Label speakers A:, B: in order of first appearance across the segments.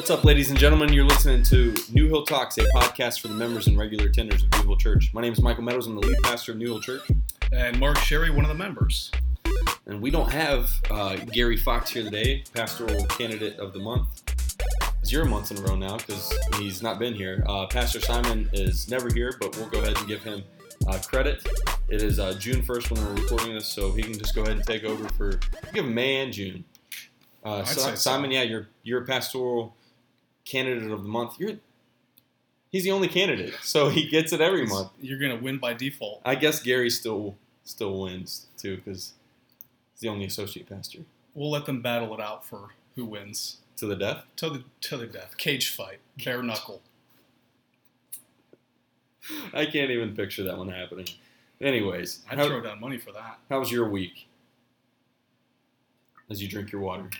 A: What's up, ladies and gentlemen? You're listening to New Hill Talks, a podcast for the members and regular attenders of New Hill Church. My name is Michael Meadows. I'm the lead pastor of New Hill Church.
B: And Mark Sherry, one of the members.
A: And we don't have uh, Gary Fox here today, pastoral candidate of the month. Zero months in a row now because he's not been here. Uh, Pastor Simon is never here, but we'll go ahead and give him uh, credit. It is uh, June 1st when we're recording this, so he can just go ahead and take over for give him May and June. Uh,
B: so.
A: Simon, yeah, you're you're a pastoral candidate of the month. You're he's the only candidate, so he gets it every month.
B: You're going to win by default.
A: I guess Gary still still wins too because he's the only associate pastor
B: We'll let them battle it out for who wins.
A: to the death.
B: To the, to the death. Cage fight. Bare knuckle.
A: I can't even picture that one happening. Anyways,
B: I'd
A: how,
B: throw down money for that.
A: how was your week? As you drink your water,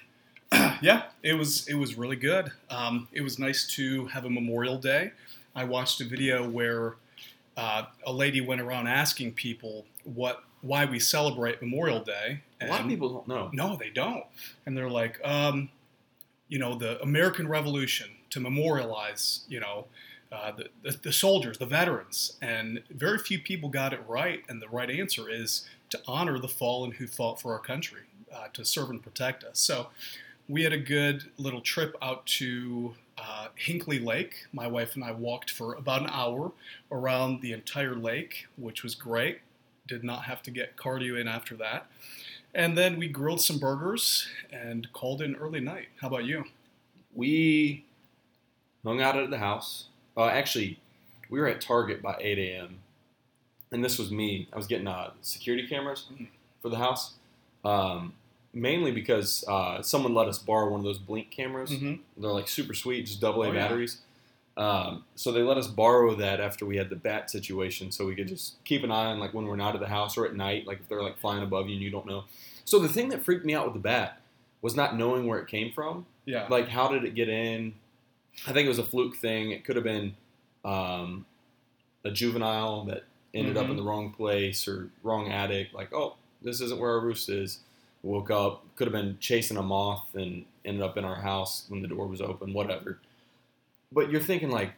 B: yeah, it was it was really good. Um, it was nice to have a Memorial Day. I watched a video where uh, a lady went around asking people what why we celebrate Memorial Day.
A: a lot of people don't know.
B: No, they don't. And they're like, um, you know, the American Revolution to memorialize, you know, uh, the, the, the soldiers, the veterans. And very few people got it right. And the right answer is to honor the fallen who fought for our country, uh, to serve and protect us. So we had a good little trip out to uh, Hinckley Lake. My wife and I walked for about an hour around the entire lake, which was great. Did not have to get cardio in after that. And then we grilled some burgers and called it an early night. How about you?
A: We hung out at the house. Uh, actually, we were at Target by 8 a.m. And this was me. I was getting uh, security cameras
B: Mhm.
A: for the house, um, mainly because uh, someone let us borrow one of those blink cameras.
B: Mm-hmm.
A: They're like super sweet, just double A
B: Oh, yeah.
A: batteries. Um, so they let us borrow that after we had the bat situation, so we could just keep an eye on like when we're not at the house or at night, like if they're like flying above you and you don't know. So the thing that freaked me out with the bat was not knowing where it came from.
B: Yeah.
A: Like how did it get in? I think it was a fluke thing. It could have been um, a juvenile that ended up
B: Mhm.
A: in the wrong place or wrong attic. Like oh, this isn't where our roost is. Woke up, could have been chasing a moth and ended up in our house when the door was open. Whatever. But you're thinking like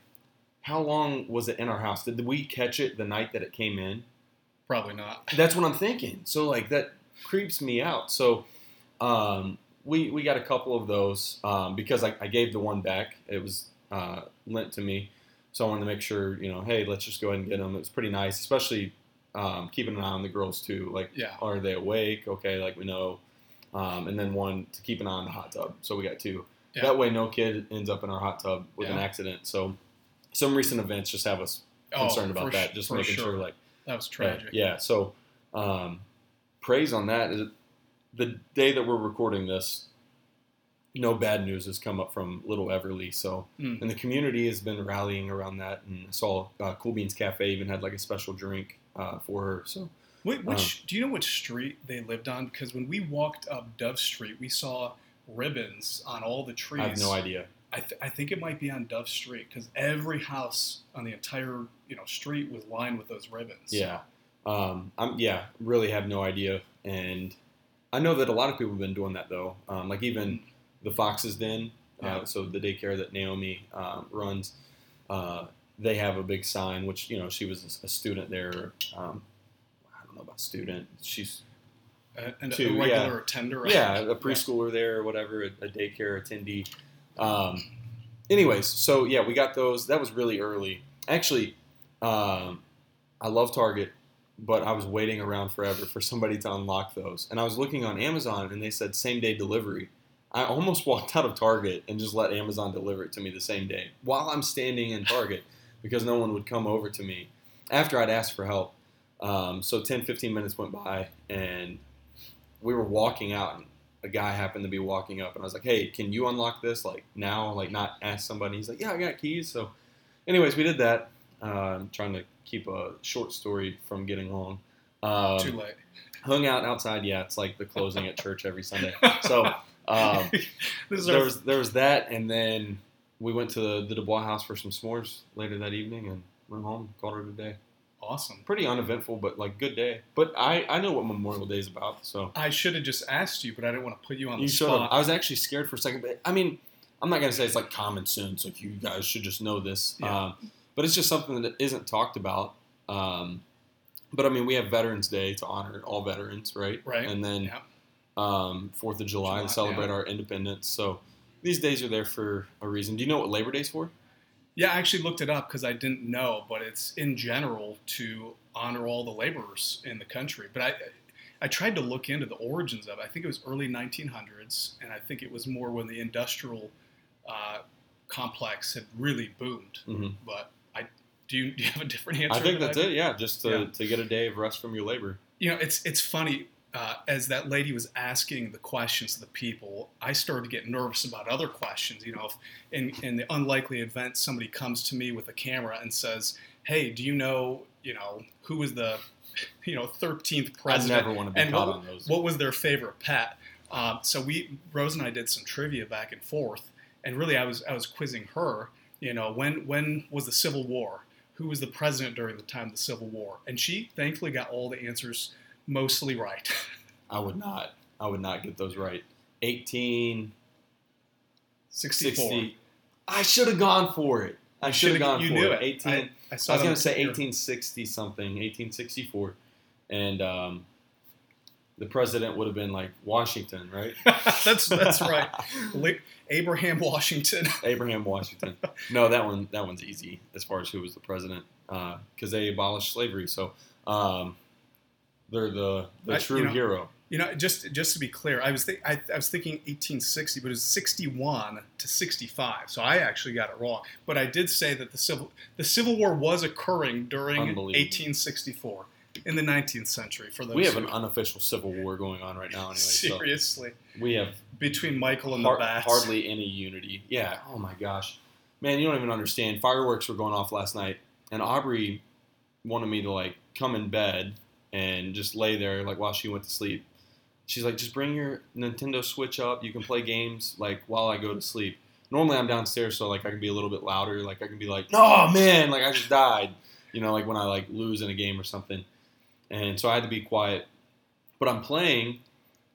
A: how long was it in our house? Did we catch it the night that it came in?
B: Probably not.
A: that's what i'm thinking. So like that creeps me out. So um, we we got a couple of those um, because I, I gave the one back. It was uh, lent to me. So i wanted to make sure you know hey let's just go ahead and get them it was pretty nice especially um, keeping an eye on the girls too like
B: Yeah.
A: are they awake okay like we know um, and then one to keep an eye on the hot tub so we got two
B: Yeah.
A: that way no kid ends up in our hot tub with an accident so some recent events just have us concerned
B: Oh,
A: about that just making sure. like
B: that was
A: yeah,
B: tragic.
A: yeah so um, praise on that is the day that we're recording this no bad news has come up from little everly so
B: Mm.
A: and the community has been rallying around that and i saw uh, cool beans cafe even had like a special drink uh, for her so
B: Wait, which do you know which street they lived on? Because when we walked up Dove Street, we saw ribbons on all the trees.
A: i have no idea
B: I, th- I think it might be on Dove Street because every house on the entire you know street was lined with those ribbons.
A: Yeah. Um, I'm yeah, really have no idea, and I know that a lot of people have been doing that though. Um, like even the Foxes Den, uh,
B: Yeah.
A: so the daycare that Naomi um, runs, uh, they have a big sign. Which you know she was a student there. Um, I don't know about student. She's
B: A- and
A: Two,
B: a
A: yeah.
B: regular attender. right?
A: yeah, a preschooler there or whatever, a, a daycare attendee. Um, anyways, so yeah, we got those. That was really early. Actually, um, I love Target, but I was waiting around forever for somebody to unlock those. And I was looking on Amazon and they said same day delivery. I almost walked out of Target and just let Amazon deliver it to me the same day while I'm standing in Target because no one would come over to me after I'd asked for help. Um, so 10, 15 minutes went by and we were walking out and a guy happened to be walking up and I was like, hey, can you unlock this like now? Like not ask somebody. He's like, yeah, I got keys. So anyways, we did that. Uh, I'm trying to keep a short story from getting long. Um,
B: Too late.
A: hung out outside. Yeah, it's like the closing at church every Sunday. So um, there was there was that, and then we went to the, the Dubois house for some s'mores later that evening, and went home. Called it a day.
B: awesome.
A: Pretty uneventful, but like good day. But I I know what Memorial Day is about, so
B: I should have just asked you, but I didn't want to put you on
A: you
B: the spot.
A: I was actually scared for a second, but I mean, I'm not gonna say it's like common sense, like you guys should just know this,
B: Yeah.
A: um, but it's just something that isn't talked about. Um, but I mean, we have Veterans Day to honor all veterans, right?
B: Right.
A: And then
B: Yeah.
A: um, Fourth of July,
B: July,
A: to celebrate
B: yeah.
A: our independence. So these days are there for a reason. Do you know what Labor Day's for?
B: Yeah, I actually looked it up because I didn't know, but it's in general to honor all the laborers in the country. But I, I tried to look into the origins of it. I think it was early 1900s, and I think it was more when the industrial uh, complex had really boomed.
A: hmm
B: But I do you, do you have a different answer?
A: I think that's it. Yeah, just to,
B: Yeah.
A: to get a day of rest from your labor.
B: You know, it's it's funny. Uh, as that lady was asking the questions to the people, I started to get nervous about other questions. You know, if in, in the unlikely event somebody comes to me with a camera and says, "Hey, do you know, you know, who was the, you know, 13th president?"
A: I never want to be
B: and
A: caught
B: what,
A: on those.
B: what was their favorite pet?" Um, so we Rose and I did some trivia back and forth, and really I was I was quizzing her. You know, when when was the Civil War? Who was the president during the time of the Civil War? And she thankfully got all the answers mostly right.
A: I would not. I would not get those right. 1860.
B: 64.
A: I should have gone for it. I should have gone
B: you
A: for
B: knew
A: it.
B: it.
A: 18.
B: I,
A: I,
B: I
A: was going to say 1860 something, 1864, and um, the president would have been like Washington, right?
B: that's that's right. Abraham Washington.
A: Abraham Washington. No, that one that one's easy as far as who was the president because they abolished slavery. So um, they're the the
B: I-
A: true
B: you know,
A: hero.
B: You know, just just to be clear, I was think I, I was thinking 1860, but it was 61 to 65. So I actually got it wrong. But I did say that the civil the Civil War was occurring during 1864 in the 19th century. For those
A: We have
B: who-
A: an unofficial civil war going on right now. Anyway, so
B: seriously
A: we have
B: between Michael and
A: har-
B: the bats.
A: hardly any unity. Yeah. Oh my gosh, man, you don't even understand. Fireworks were going off last night, and Aubrey wanted me to like come in bed and just lay there like while she went to sleep. She's like, just bring your Nintendo Switch up. You can play games like while I go to sleep. Normally I'm downstairs, so like I can be a little bit louder. Like I can be like, no man, like I just died. You know, like when I like lose in a game or something. And so I had to be quiet. But I'm playing,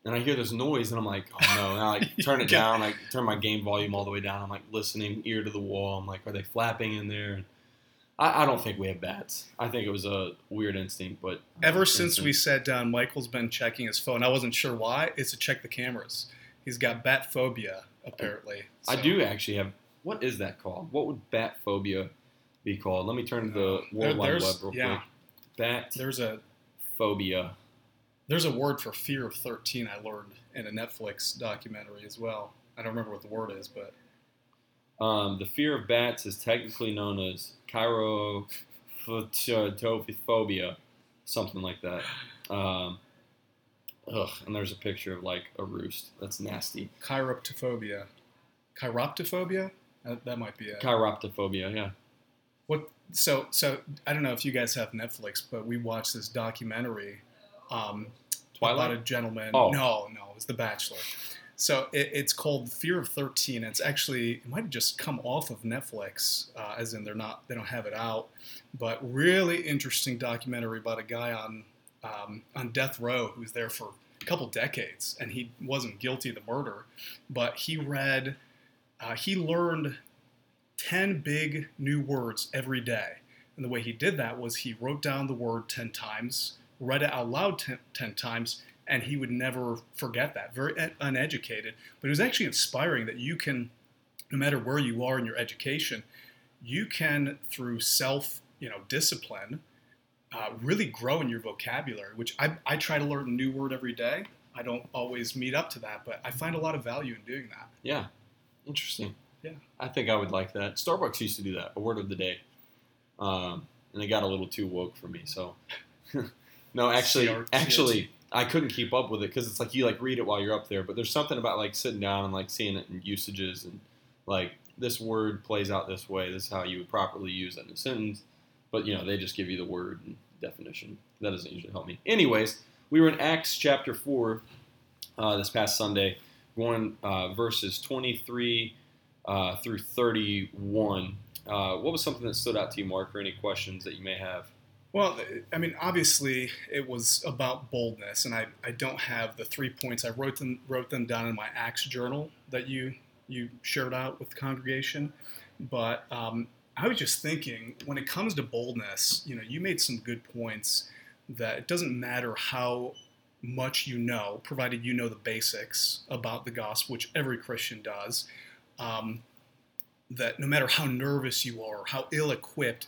A: and I hear this noise, and I'm like, oh no! And I like turn it down, like turn my game volume all the way down. I'm like listening, ear to the wall. I'm like, are they flapping in there? And I, I don't think we have bats. I think it was a weird instinct, but
B: Ever since we sat down, Michael's been checking his phone. I wasn't sure why. It's to check the cameras. He's got bat phobia, apparently.
A: I do actually have. What is that called? What would bat phobia be called? Let me turn to the
B: Uh,
A: World Wide Web real
B: yeah.
A: quick. Bat
B: There's a
A: phobia.
B: there's a word for fear of 13 I learned in a Netflix documentary as well. I don't remember what the word is, but
A: Um, the fear of bats is technically known as chirophotophobia, something like that. Um, ugh, and there's a picture of like a roost. That's nasty.
B: chiroptophobia. Chiroptophobia? That, that might be it.
A: Chiroptophobia, yeah.
B: What? So, so I don't know if you guys have Netflix, but we watched this documentary um, about a
A: Twilight.
B: gentleman.
A: Oh.
B: No, no, it was The Bachelor. So it, it's called Fear of Thirteen. It's actually it might have just come off of Netflix, uh, as in they're not they don't have it out. But really interesting documentary about a guy on um, on death row who's there for a couple decades, and he wasn't guilty of the murder, but he read, uh, he learned ten big new words every day. And the way he did that was he wrote down the word 10 times, read it out loud 10, 10 times, and he would never forget that. Very uneducated. But it was actually inspiring that you can, no matter where you are in your education, you can, through self you know, discipline, uh, really grow in your vocabulary, which I, I try to learn a new word every day. I don't always meet up to that, but I find a lot of value in doing that.
A: Yeah. Interesting.
B: Yeah.
A: I think I would like that. Starbucks used to do that, a word of the day. Um, and it got a little too woke for me. So, no, actually, actually, I couldn't keep up with it because it's like you like read it while you're up there, but there's something about like sitting down and like seeing it in usages and like this word plays out this way. This is how you would properly use it in a sentence. But you know, they just give you the word and definition. That doesn't usually help me. Anyways, we were in Acts chapter four uh, this past Sunday, going uh, verses 23 uh, through 31. Uh, what was something that stood out to you, Mark, or any questions that you may have?
B: Well, I mean, obviously, it was about boldness, and I, I don't have the three points. I wrote them wrote them down in my Acts journal that you you shared out with the congregation. But um, I was just thinking, when it comes to boldness, you know, you made some good points that it doesn't matter how much you know, provided you know the basics about the gospel, which every Christian does. Um, that no matter how nervous you are, how ill equipped,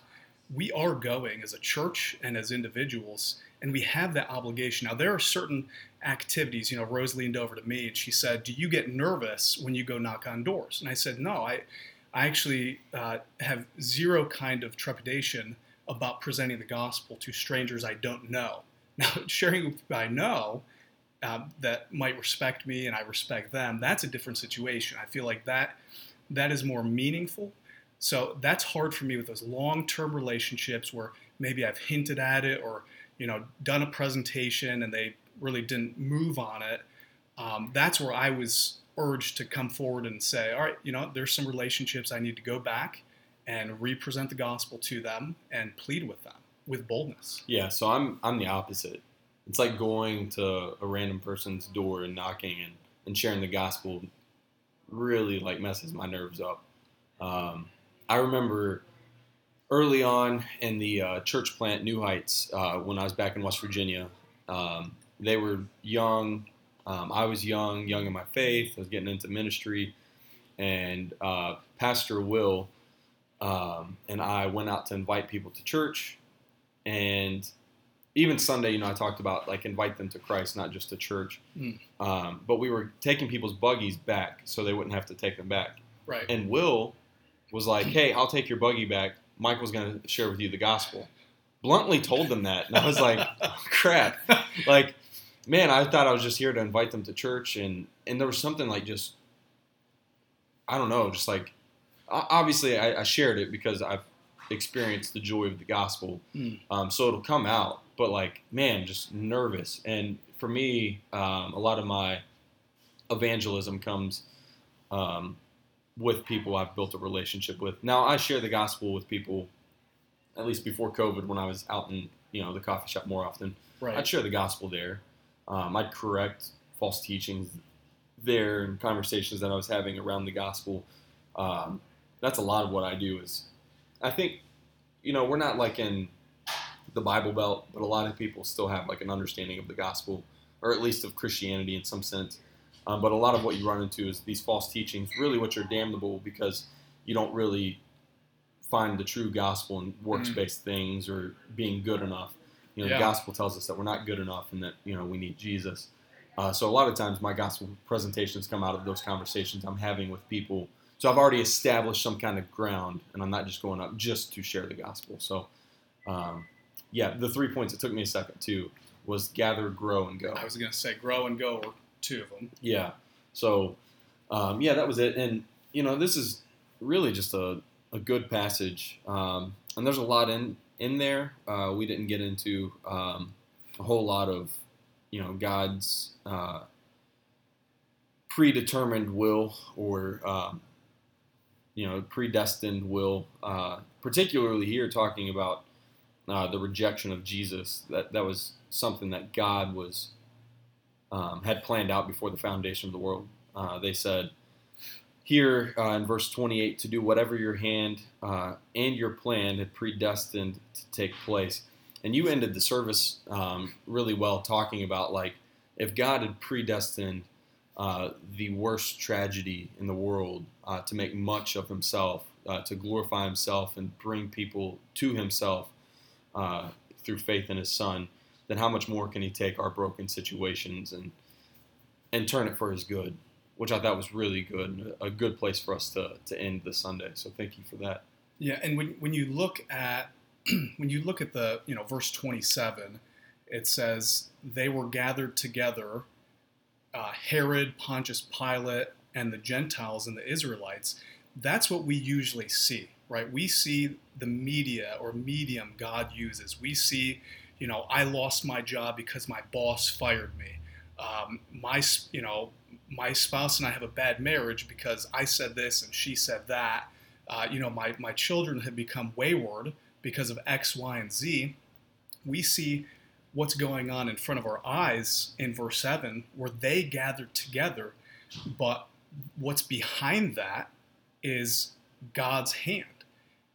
B: we are going as a church and as individuals, and we have that obligation. Now, there are certain activities. You know, Rose leaned over to me and she said, "Do you get nervous when you go knock on doors?" And I said, "No, I, I actually uh, have zero kind of trepidation about presenting the gospel to strangers I don't know. Now, sharing with I know." Uh, that might respect me and I respect them. That's a different situation. I feel like that that is more meaningful. So that's hard for me with those long-term relationships where maybe I've hinted at it or you know done a presentation and they really didn't move on it. Um, that's where I was urged to come forward and say, all right, you know, there's some relationships I need to go back and represent the gospel to them and plead with them with boldness.
A: Yeah, so I'm I'm the opposite. It's like going to a random person's door and knocking and, and sharing the gospel really like messes my nerves up. Um, I remember early on in the uh, church plant, New Heights, uh, when I was back in West Virginia. Um, they were young. Um, I was young, young in my faith. I was getting into ministry, and uh, Pastor Will um, and I went out to invite people to church, and even Sunday, you know, I talked about like invite them to Christ, not just to church.
B: Mm.
A: Um, but we were taking people's buggies back so they wouldn't have to take them back.
B: Right.
A: And Will was like, "Hey, I'll take your buggy back. Michael's going to share with you the gospel." Bluntly told them that, and I was like, oh, "Crap!" Like, man, I thought I was just here to invite them to church, and and there was something like just, I don't know, just like, obviously I, I shared it because I've experienced the joy of the gospel,
B: Mm.
A: um, so it'll come out. But like, man, just nervous, and for me, um, a lot of my evangelism comes um, with people I've built a relationship with. Now I share the gospel with people, at least before COVID, when I was out in you know the coffee shop more often.
B: Right.
A: I'd share the gospel there. Um, I'd correct false teachings there and conversations that I was having around the gospel. Um, that's a lot of what I do. Is I think you know we're not like in the Bible Belt, but a lot of people still have like an understanding of the gospel, or at least of Christianity in some sense. Um, but a lot of what you run into is these false teachings, really, which are damnable because you don't really find the true gospel in works-based things or being good enough. You know,
B: Yeah.
A: the gospel tells us that we're not good enough and that you know we need Jesus. Uh, so a lot of times my gospel presentations come out of those conversations I'm having with people. So I've already established some kind of ground, and I'm not just going up just to share the gospel. So, um, yeah, the three points it took me a second too was gather, grow, and go.
B: I was going to say grow and go two of them.
A: Yeah. So, um, yeah, that was it. And, you know, this is really just a, a good passage. Um, and there's a lot in, in there. Uh, we didn't get into um, a whole lot of, you know, God's uh, predetermined will or, um, you know, predestined will, uh, particularly here talking about uh, the rejection of Jesus. That, that was something that God was um, had planned out before the foundation of the world. Uh, they said here uh, in verse 28 to do whatever your hand uh, and your plan had predestined to take place. And you ended the service um, really well talking about like if God had predestined uh, the worst tragedy in the world uh, to make much of Himself, uh, to glorify Himself and bring people to Himself through faith in His Son, then how much more can He take our broken situations and and turn it for His good? Which I thought was really good, a good place for us to, to end the Sunday. So thank you for that.
B: Yeah, and when, when you look at when you look at the you know verse 27, it says they were gathered together, uh, Herod, Pontius Pilate, and the Gentiles and the Israelites. That's what we usually see, right? We see the media or medium God uses. We see, you know, I lost my job because my boss fired me. Um, my, you know, my spouse and I have a bad marriage because I said this and she said that. Uh, you know, my, my children have become wayward because of X, Y, and Z. We see what's going on in front of our eyes in verse 7, where they gathered together, but what's behind that is God's hand.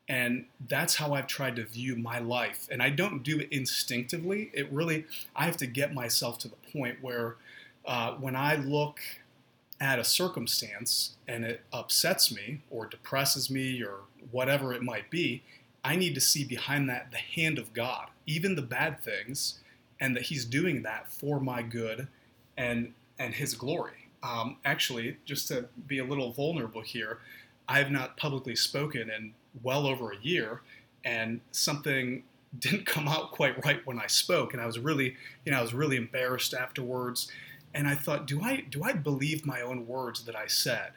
B: And that's how I've tried to view my life. And I don't do it instinctively. It really, I have to get myself to the point where uh, when I look at a circumstance and it upsets me or depresses me or whatever it might be, I need to see behind that the hand of God, even the bad things, and that He's doing that for my good and and His glory. Um, actually, just to be a little vulnerable here, I have not publicly spoken in well over a year, and something didn't come out quite right when I spoke, and I was really, you know, I was really embarrassed afterwards and I thought, do I do I believe my own words that I said?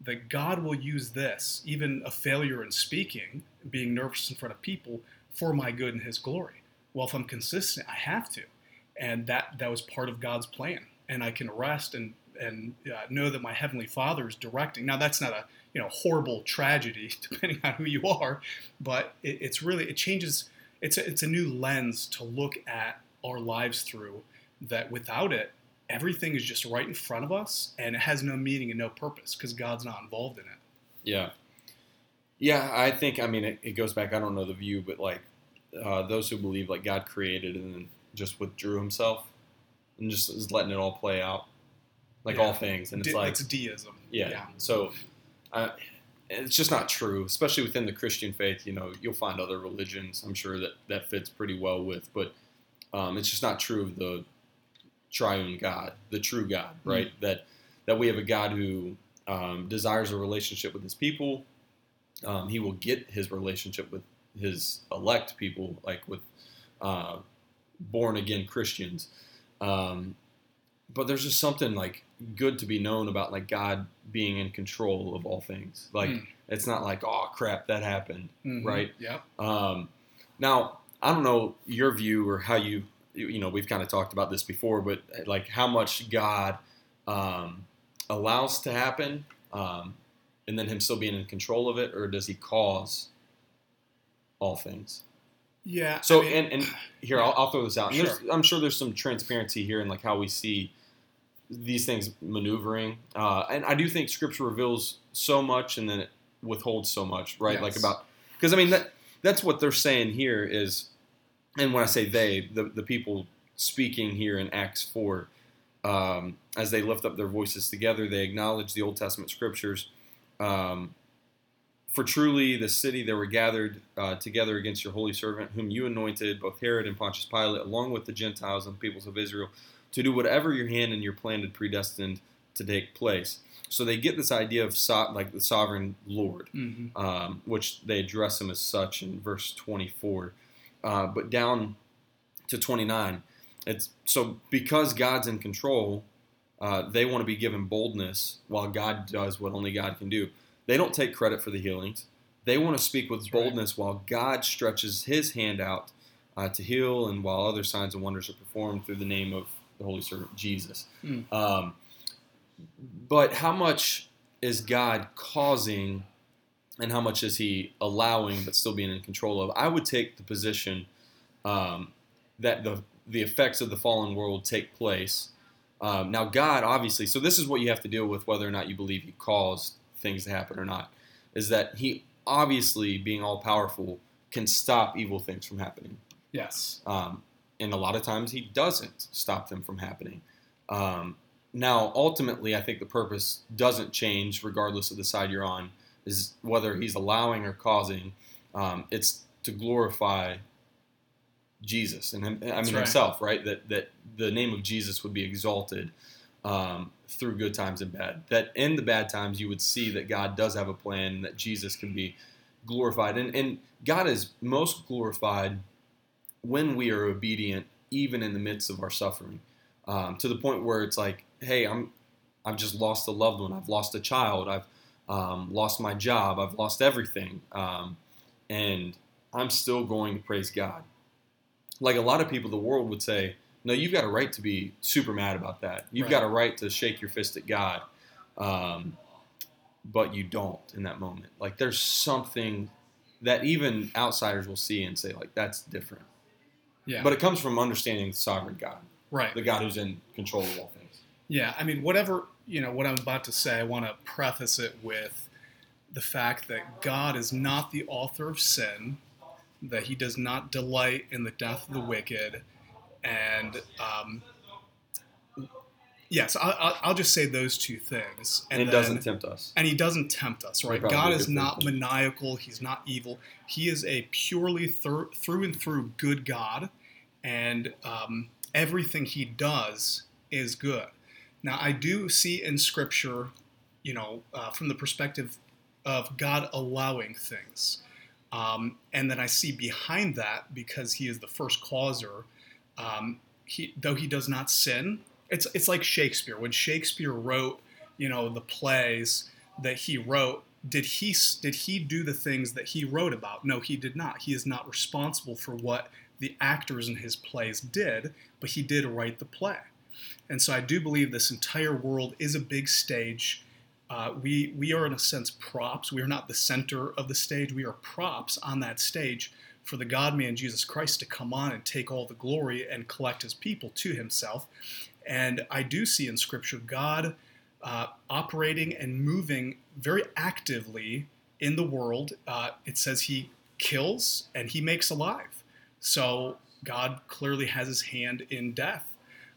B: That God will use this, even a failure in speaking, being nervous in front of people, for my good and His glory. Well, if I'm consistent, I have to, and that that was part of God's plan, and I can rest and and uh, know that my heavenly Father is directing. Now, that's not a you know horrible tragedy, depending on who you are, but it, it's really it changes. It's a, it's a new lens to look at our lives through. That without it, everything is just right in front of us and it has no meaning and no purpose because God's not involved in it.
A: Yeah. Yeah, I think, I mean, it, it goes back, I don't know the view, but like uh, those who believe like God created and then just withdrew himself and just is letting it all play out, like
B: Yeah.
A: all things. And it's
B: De-
A: like,
B: it's deism.
A: yeah.
B: Yeah.
A: So uh, it's just not true, especially within the Christian faith. You know, you'll find other religions, I'm sure that that fits pretty well with, but um, it's just not true of the triune God, the true God, right? That that we have a God who um, desires a relationship with His people. Um, he will get His relationship with His elect people, like with uh, born again Christians. Um, but there's just something like good to be known about like God being in control of all things. Like
B: Mm.
A: it's not like oh crap that happened.
B: Mhm.
A: Right.
B: Yeah.
A: Um, now, I don't know your view or how you, you know, we've kind of talked about this before, but like how much God um, allows to happen, um, and then Him still being in control of it, or does He cause all things?
B: Yeah.
A: So,
B: I mean,
A: and, and here I'll, I'll throw this out. And
B: Sure.
A: I'm sure there's some transparency here in like how we see these things maneuvering, uh, and I do think Scripture reveals so much and then it withholds so much, right? Like about because I mean that that's what they're saying here is, and when I say they, the the people speaking here in Acts four, um, as they lift up their voices together, they acknowledge the Old Testament Scriptures. Um, for truly the city there were gathered uh, together against your holy servant, whom you anointed, both Herod and Pontius Pilate, along with the Gentiles and the peoples of Israel, to do whatever your hand and your plan had predestined to take place. So they get this idea of so- like the sovereign Lord,
B: mhm.
A: um, which they address him as such in verse 24. Uh, but down to 29, it's so because God's in control, uh, they want to be given boldness while God does what only God can do. They don't take credit for the healings. They want to speak with
B: That's right.
A: boldness while God stretches His hand out uh, to heal, and while other signs and wonders are performed through the name of the Holy Servant Jesus.
B: Mm.
A: Um, but how much is God causing, and how much is He allowing, but still being in control of? I would take the position um, that the the effects of the fallen world take place. Um, now, God obviously, so this is what you have to deal with, whether or not you believe He caused things to happen or not, is that He obviously, being all powerful, can stop evil things from happening.
B: Yes.
A: Um, and a lot of times he doesn't stop them from happening. Um, now, ultimately, I think the purpose doesn't change regardless of the side you're on, is whether he's allowing or causing. Um, it's to glorify Jesus and him, I mean
B: right.
A: himself, right? That that the name of Jesus would be exalted um, through good times and bad. That in the bad times you would see that God does have a plan, that Jesus can be glorified, and and God is most glorified when we are obedient, even in the midst of our suffering, um, to the point where it's like, hey, I'm, I've just lost a loved one, I've lost a child, I've um, lost my job, I've lost everything, um, and I'm still going to praise God. Like a lot of people, the world would say, no, you've got a right to be super mad about that. You've
B: Right.
A: got a right to shake your fist at God, um, but you don't in that moment. Like there's something that even outsiders will see and say, like, that's different.
B: Yeah.
A: But it comes from understanding the sovereign God,
B: right.
A: the God who's in control of all things.
B: Yeah, I mean, whatever you know, what I'm about to say, I want to preface it with the fact that God is not the author of sin, that He does not delight in the death of the wicked, and um, yes, I, will just say those two things.
A: And, and it doesn't tempt us.
B: And He doesn't tempt us, right? God is not maniacal. He's not evil. He is a purely through, through and through good God, and um, everything He does is good. Now, I do see in Scripture, you know, uh, from the perspective of God allowing things. Um, and then I see behind that, because he is the first causer, um, he, though he does not sin, it's, it's like Shakespeare. When Shakespeare wrote, you know, the plays that he wrote, did he, did he do the things that he wrote about? No, he did not. He is not responsible for what the actors in his plays did, but he did write the play. And so I do believe this entire world is a big stage uh, we, we are, in a sense, props. We are not the center of the stage. We are props on that stage for the God man Jesus Christ to come on and take all the glory and collect his people to himself. And I do see in Scripture God uh, operating and moving very actively in the world. Uh, it says he kills and he makes alive. So God clearly has his hand in death,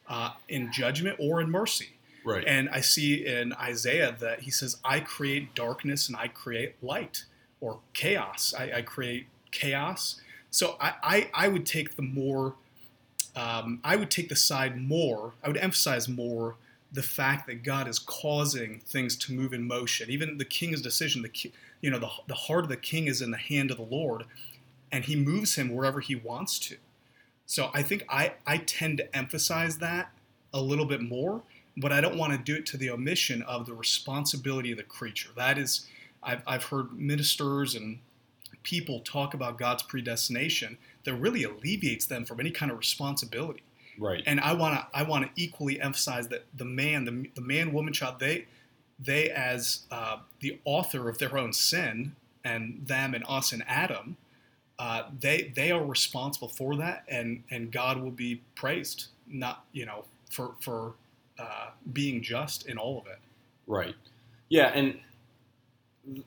B: uh, in judgment, or in mercy.
A: Right.
B: And I see in Isaiah that he says, I create darkness and I create light or chaos. I, I create chaos. So I, I, I, would take the more, um, I would take the side more, I would emphasize more the fact that God is causing things to move in motion. Even the king's decision, the, you know, the, the heart of the king is in the hand of the Lord and he moves him wherever he wants to. So I think I, I tend to emphasize that a little bit more but I don't want to do it to the omission of the responsibility of the creature. That is, I've, I've heard ministers and people talk about God's predestination that really alleviates them from any kind of responsibility.
A: Right.
B: And I want to I want to equally emphasize that the man, the, the man, woman, child, they they as uh, the author of their own sin and them and us and Adam, uh, they they are responsible for that, and and God will be praised, not you know for for uh, being just in all of it.
A: Right. Yeah, and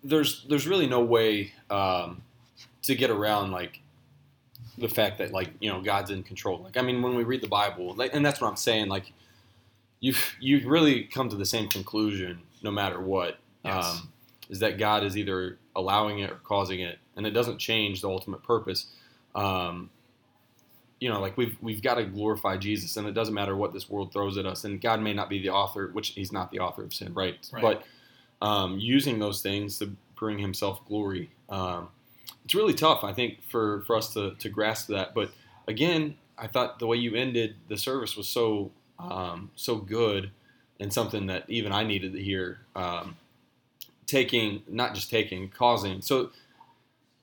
A: there's there's really no way um, to get around like the fact that like you know God's in control. Like I mean, when we read the Bible, like, and that's what I'm saying. Like you you really come to the same conclusion no matter what. Yes. Um, is that God is either allowing it or causing it, and it doesn't change the ultimate purpose. Um, you know, like we've we've got to glorify Jesus, and it doesn't matter what this world throws at us. And God may not be the author, which He's not the author of sin, right? right. But um, using those things to bring Himself glory, um, it's really tough, I think, for for us to to grasp that. But again, I thought the way you ended the service was so um, so good, and something that even I needed to hear. Um, taking, not just taking, causing. So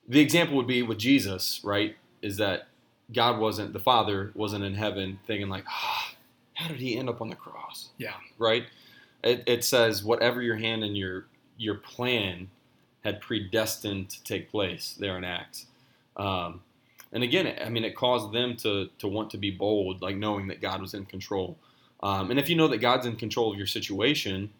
A: the example would be with Jesus, right? Is that God wasn't the Father wasn't in heaven thinking like, ah, how did he end up on the cross?
B: Yeah.
A: Right. It, it says whatever your hand and your your plan had predestined to take place there in Acts. Um, and again, I mean, it caused them to to want to be bold, like knowing that God was in control. Um, and if you know that God's in control of your situation,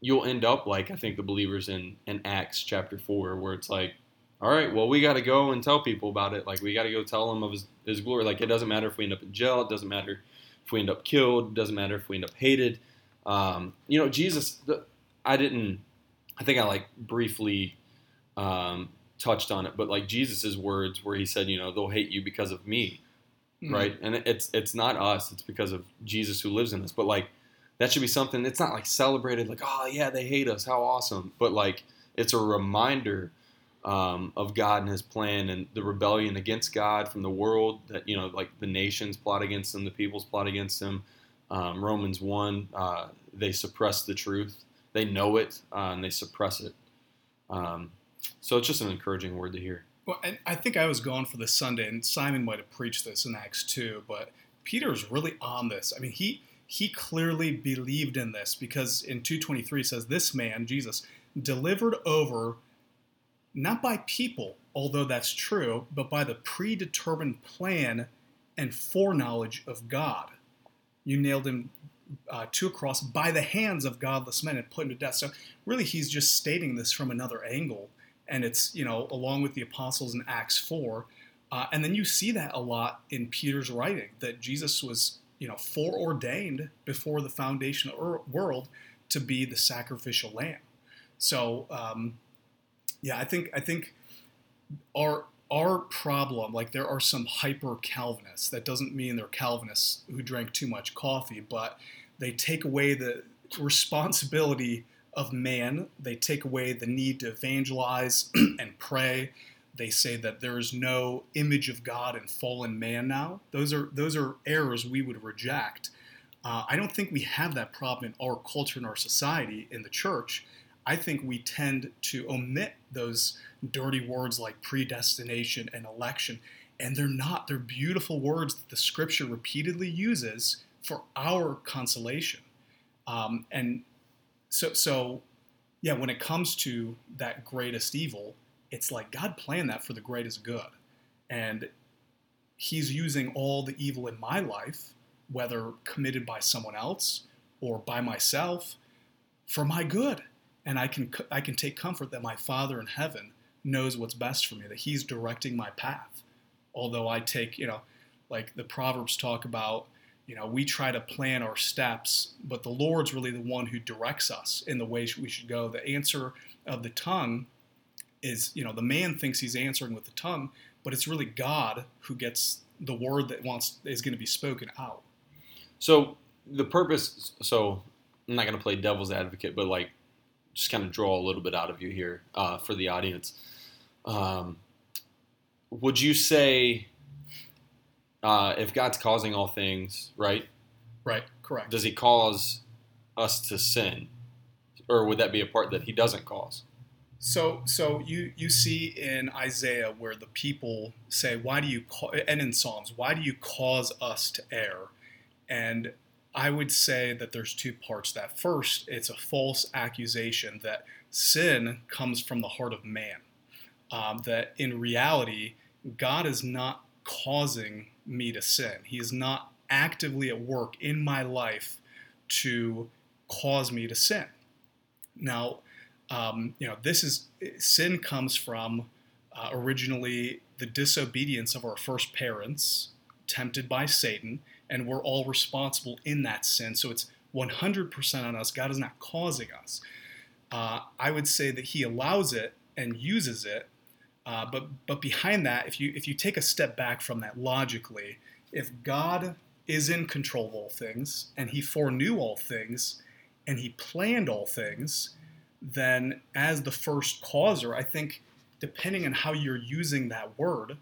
A: you'll end up like I think the believers in in Acts chapter four, where it's like all right, well, we got to go and tell people about it. Like, we got to go tell them of his, his glory. Like, it doesn't matter if we end up in jail. It doesn't matter if we end up killed. It doesn't matter if we end up hated. Um, you know, Jesus, the, I didn't, I think I like briefly um, touched on it, but like Jesus's words where he said, you know, they'll hate you because of me. Mm-hmm. Right. And it's, it's not us. It's because of Jesus who lives in us. But like, that should be something, it's not like celebrated, like, oh, yeah, they hate us. How awesome. But like, it's a reminder um, of God and His plan and the rebellion against God from the world that you know like the nations plot against Him, the peoples plot against Him. Um, Romans one, uh, they suppress the truth. They know it uh, and they suppress it. Um, so it's just an encouraging word to hear.
B: Well, and I think I was gone for this Sunday, and Simon might have preached this in Acts two, but Peter's really on this. I mean, he he clearly believed in this because in 223 says this man jesus delivered over not by people, although that's true, but by the predetermined plan and foreknowledge of God. You nailed him uh, to a cross by the hands of godless men and put him to death. So really, he's just stating this from another angle, and it's you know along with the apostles in Acts four, uh, and then you see that a lot in Peter's writing that Jesus was you know foreordained before the foundation of the world to be the sacrificial lamb. So um, yeah, I think I think our our problem, like there are some hyper Calvinists. That doesn't mean they're Calvinists who drank too much coffee, but they take away the responsibility of man. They take away the need to evangelize and pray. They say that there is no image of God in fallen man now. Those are those are errors we would reject. Uh, I don't think we have that problem in our culture and our society in the church. I think we tend to omit those dirty words like predestination and election. And they're not, they're beautiful words that the scripture repeatedly uses for our consolation. Um, and so, so, yeah, when it comes to that greatest evil, it's like God planned that for the greatest good. And He's using all the evil in my life, whether committed by someone else or by myself, for my good. And I can, I can take comfort that my Father in heaven knows what's best for me, that He's directing my path. Although I take, you know, like the Proverbs talk about, you know, we try to plan our steps, but the Lord's really the one who directs us in the way we should go. The answer of the tongue is, you know, the man thinks he's answering with the tongue, but it's really God who gets the word that wants is going to be spoken out.
A: So the purpose, so I'm not going to play devil's advocate, but like just kind of draw a little bit out of you here uh, for the audience. Um, would you say uh, if God's causing all things, right?
B: Right, correct.
A: Does He cause us to sin, or would that be a part that He doesn't cause?
B: So, so you you see in Isaiah where the people say, "Why do you?" Ca-, and in Psalms, "Why do you cause us to err?" And I would say that there's two parts. That first, it's a false accusation that sin comes from the heart of man um, that in reality, God is not causing me to sin. He is not actively at work in my life to cause me to sin. Now, um, you know, this is sin comes from uh, originally the disobedience of our first parents, tempted by Satan, and we're all responsible in that sin. So it's 100% on us. God is not causing us. Uh, I would say that He allows it and uses it uh, but but behind that, if you if you take a step back from that logically, if God is in control of all things and He foreknew all things and He planned all things, then as the first causer, I think depending on how you're using that word,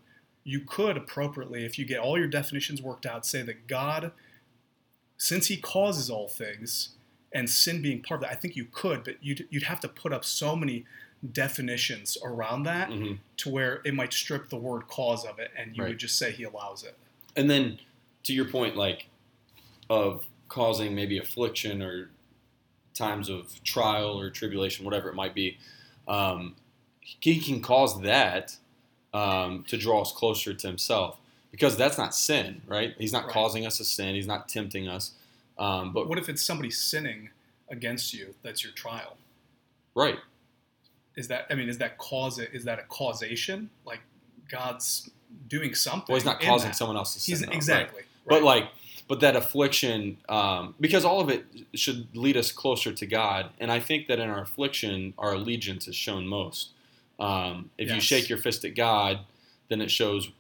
B: you could appropriately, if you get all your definitions worked out, say that God, since He causes all things, and sin being part of that, I think you could, but you'd, you'd have to put up so many definitions around that mm-hmm. to where it might strip the word cause of it and you right. would just say he allows it.
A: And then to your point, like of causing maybe affliction or times of trial or tribulation, whatever it might be, um, he can cause that um, to draw us closer to himself because that's not sin, right? He's not right. causing us a sin. He's not tempting us. Um, but
B: what if it's somebody sinning against you? That's your trial.
A: Right
B: is that I mean, is that cause is that a causation? Like God's doing something.
A: Well, he's not causing someone else to sin. He's,
B: though, exactly. Right?
A: But like, but that affliction, um, because all of it should lead us closer to God, and I think that in our affliction, our allegiance is shown most. Um, if yes. you shake your fist at God, then it shows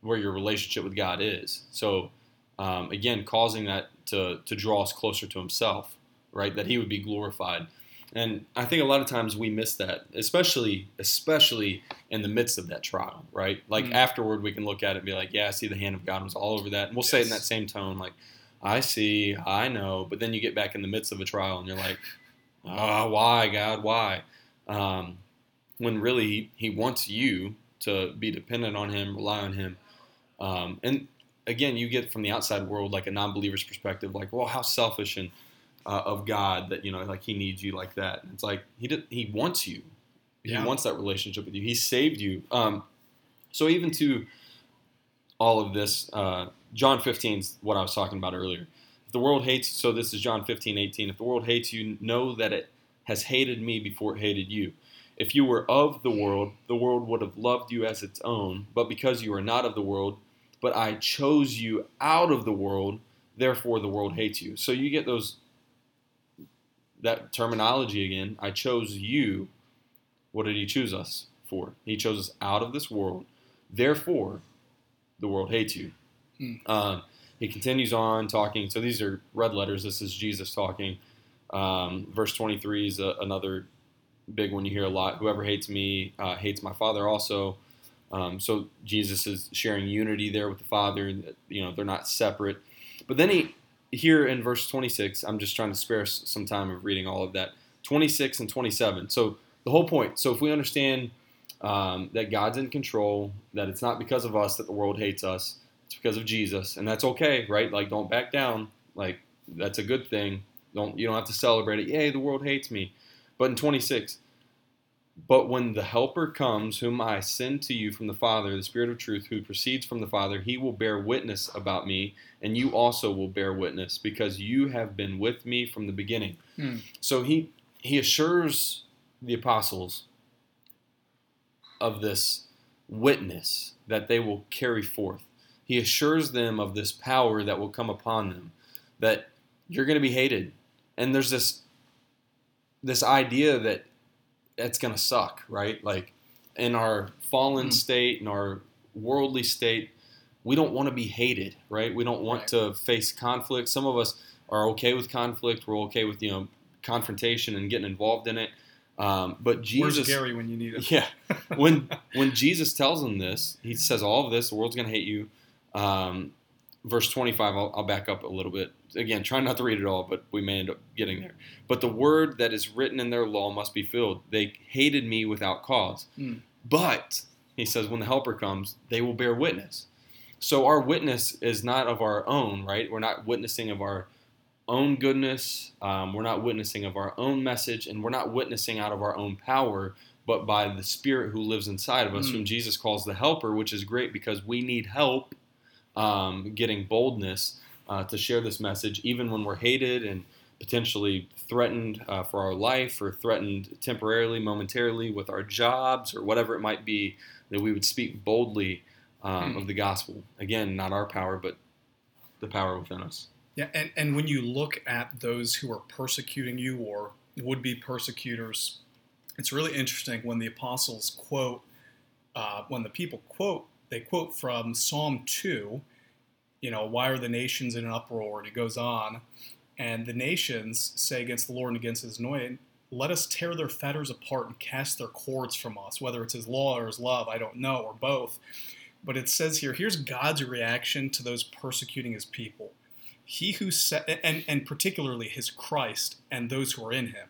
A: where your relationship with God is. So, um, again, causing that to to draw us closer to Himself, right? That He would be glorified. And I think a lot of times we miss that, especially especially in the midst of that trial, right? Like mm-hmm. afterward, we can look at it and be like, "Yeah, I see the hand of God was all over that," and we'll yes. say it in that same tone, like, "I see, I know," but then you get back in the midst of a trial and you're like, "Ah, oh, why, God, why?" Um, when really he, he wants you to be dependent on Him, rely on Him, um, and again, you get from the outside world like a non-believer's perspective, like, "Well, how selfish and." Uh, of God that you know like He needs you like that. It's like He did, He wants you. He yeah. wants that relationship with you. He saved you. Um, so even to all of this, uh, John 15 is what I was talking about earlier. If the world hates, so this is John 15, 18. If the world hates you, know that it has hated me before it hated you. If you were of the world, the world would have loved you as its own. But because you are not of the world, but I chose you out of the world, therefore the world hates you. So you get those that terminology again. I chose you. What did he choose us for? He chose us out of this world. Therefore, the world hates you.
B: Hmm.
A: Um, he continues on talking. So these are red letters. This is Jesus talking. Um, verse 23 is a, another big one you hear a lot. Whoever hates me uh, hates my Father also. Um, so Jesus is sharing unity there with the Father. You know, they're not separate. But then he, here in verse 26, I'm just trying to spare some time of reading all of that. 26 and 27. So the whole point. So if we understand um, that God's in control, that it's not because of us that the world hates us, it's because of Jesus, and that's okay, right? Like, don't back down. Like, that's a good thing. Don't you don't have to celebrate it. Yay, the world hates me. But in 26, but when the Helper comes, whom I send to you from the Father, the Spirit of truth, who proceeds from the Father, he will bear witness about me, and you also will bear witness, because you have been with me from the beginning.
B: Hmm.
A: So he he assures the apostles of this witness that they will carry forth. He assures them of this power that will come upon them, that you're going to be hated. And there's this this idea that it's going to suck, right? Like in our fallen
B: Mm.
A: state, in our worldly state, we don't want to be hated, right? We don't want
B: Right.
A: to face conflict. Some of us are okay with conflict. We're okay with you know confrontation and getting involved in it. Um, but Jesus, Where's
B: Gary when you need him?
A: yeah, when when Jesus tells them this, he says all of this. The world's going to hate you. Um, verse 25, I'll, I'll back up a little bit. Again, trying not to read it all, but we may end up getting there. But the word that is written in their law must be filled. They hated me without cause.
B: Hmm.
A: But, he says, when the helper comes, they will bear witness. So our witness is not of our own, right? We're not witnessing of our own goodness. Um, we're not witnessing of our own message, and we're not witnessing out of our own power, but by the Spirit who lives inside of us,
B: Mm.
A: whom Jesus calls the helper, which is great because we need help um, getting boldness uh, to share this message, even when we're hated and potentially threatened uh, for our life or threatened temporarily, momentarily with our jobs or whatever it might be, that we would speak boldly um,
B: Hmm.
A: of the gospel. Again, not our power, but the power within us.
B: Yeah, and, and when you look at those who are persecuting you or would be persecutors, it's really interesting when the apostles quote, uh, when the people quote, they quote from Psalm 2, you know, why are the nations in an uproar? And it goes on. And the nations say against the Lord and against his anointed, let us tear their fetters apart and cast their cords from us, whether it's his law or his love, I don't know, or both. But it says here, here's God's reaction to those persecuting his people he who set and, and particularly his christ and those who are in him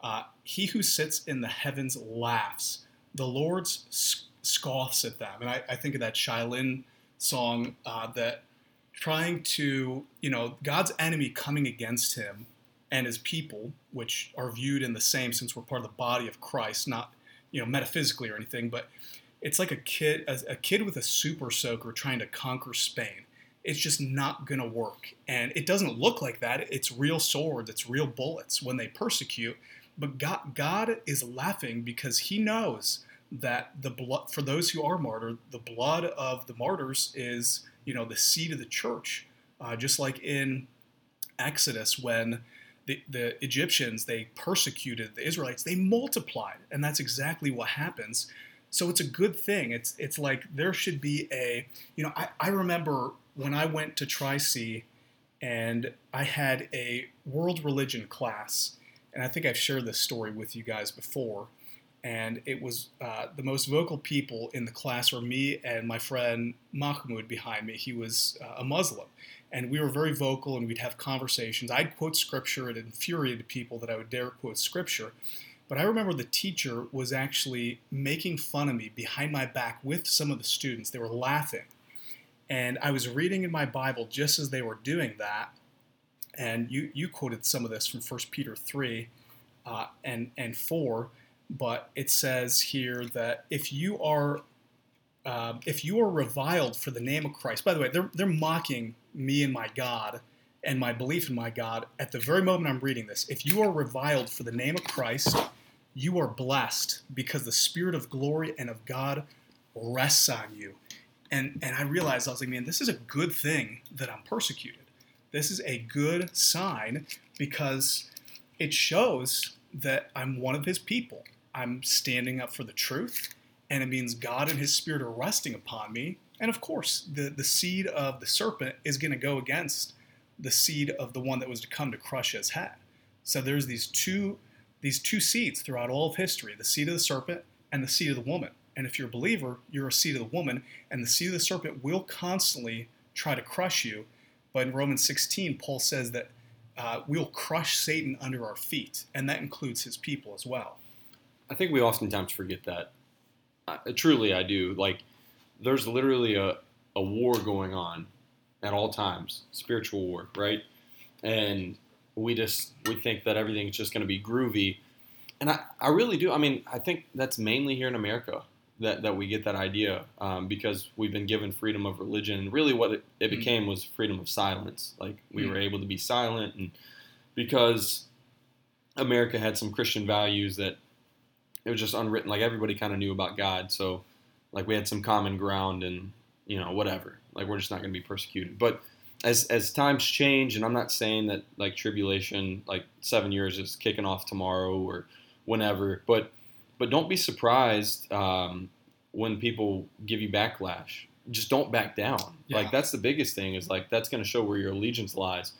B: uh, he who sits in the heavens laughs the lord s- scoffs at them and i, I think of that Shai Linne song uh, that trying to you know god's enemy coming against him and his people which are viewed in the same since we're part of the body of christ not you know metaphysically or anything but it's like a kid a, a kid with a super soaker trying to conquer spain it's just not going to work. And it doesn't look like that. It's real swords, it's real bullets when they persecute. But God, God is laughing because He knows that the blood for those who are martyred, the blood of the martyrs is you know the seed of the church. Uh, just like in Exodus when the, the Egyptians they persecuted the Israelites, they multiplied, and that's exactly what happens. So it's a good thing. It's it's like there should be a you know I, I remember when I went to Tri C and I had a world religion class, and I think I've shared this story with you guys before. And it was uh, the most vocal people in the class were me and my friend Mahmoud behind me. He was uh, a Muslim. And we were very vocal and we'd have conversations. I'd quote scripture. It infuriated people that I would dare quote scripture. But I remember the teacher was actually making fun of me behind my back with some of the students. They were laughing. And I was reading in my Bible just as they were doing that. And you, you quoted some of this from 1 Peter 3 uh, and, and 4. But it says here that if you are um, if you are reviled for the name of Christ, by the way, they're, they're mocking me and my God and my belief in my God at the very moment I'm reading this. If you are reviled for the name of Christ, you are blessed because the Spirit of glory and of God rests on you. And, and I realized, I was like, man, this is a good thing that I'm persecuted. This is a good sign because it shows that I'm one of his people. I'm standing up for the truth, and it means God and his Spirit are resting upon me. And of course, the, the seed of the serpent is going to go against the seed of the one that was to come to crush his head. So there's these two these two seeds throughout all of history, the seed of the serpent and the seed of the woman. And if you're a believer, you're a seed of the woman, and the seed of the serpent will constantly try to crush you. But in Romans 16, Paul says that uh, we'll crush Satan under our feet, and that includes his people as well.
A: I think we oftentimes forget that. Uh, truly, I do. Like, there's literally a, a war going on at all times, spiritual war, right? And we just we think that everything's just going to be groovy, and I, I really do. I mean, I think that's mainly here in America that, that we get that idea um, because we've been given freedom of religion. And really, what it, it mm. became was freedom of silence. Like we mm. were able to be silent, and because America had some Christian values that it was just unwritten. Like everybody kind of knew about God, so like we had some common ground, and you know whatever. Like we're just not going to be persecuted, but as as times change, and I'm not saying that like tribulation, like seven years is kicking off tomorrow or whenever, but but don't be surprised um, when people give you backlash. Just don't back down. Yeah. Like that's the biggest thing is like that's going to show where your allegiance lies,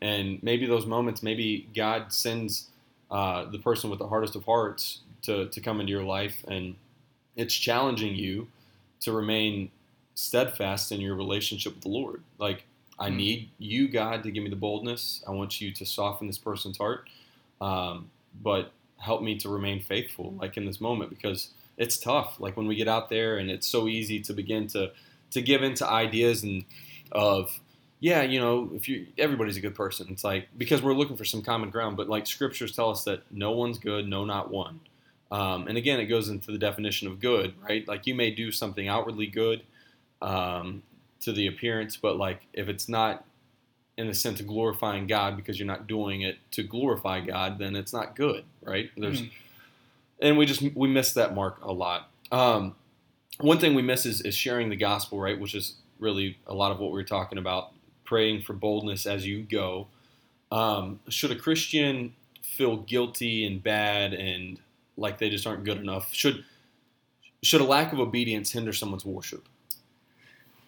A: and maybe those moments, maybe God sends uh, the person with the hardest of hearts to to come into your life, and it's challenging you to remain steadfast in your relationship with the Lord. Like I mm. need you, God, to give me the boldness. I want you to soften this person's heart, um, but help me to remain faithful, like in this moment, because it's tough. Like when we get out there, and it's so easy to begin to to give into ideas and of yeah, you know, if you everybody's a good person. It's like because we're looking for some common ground, but like scriptures tell us that no one's good, no, not one. Um, and again, it goes into the definition of good, right? Like you may do something outwardly good, um, to the appearance, but like if it's not in the sense of glorifying God because you're not doing it to glorify God, then it's not good, right? There's, mm. and we just we miss that mark a lot. Um, one thing we miss is, is sharing the gospel, right? Which is really a lot of what we are talking about. Praying for boldness as you go. Um, should a Christian feel guilty and bad and like they just aren't good enough? Should should a lack of obedience hinder someone's worship?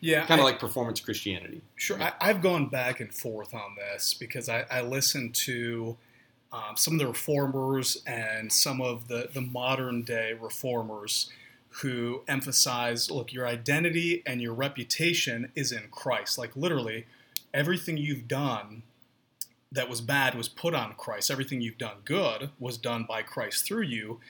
B: Yeah,
A: kind of like performance Christianity.
B: Sure, I, have gone back and forth on this because I, I listened to um, some of the reformers and some of the the modern day reformers who emphasize, look, your identity and your reputation is in Christ. Like literally, everything you've done that was bad was put on Christ. Everything you've done good was done by Christ through you.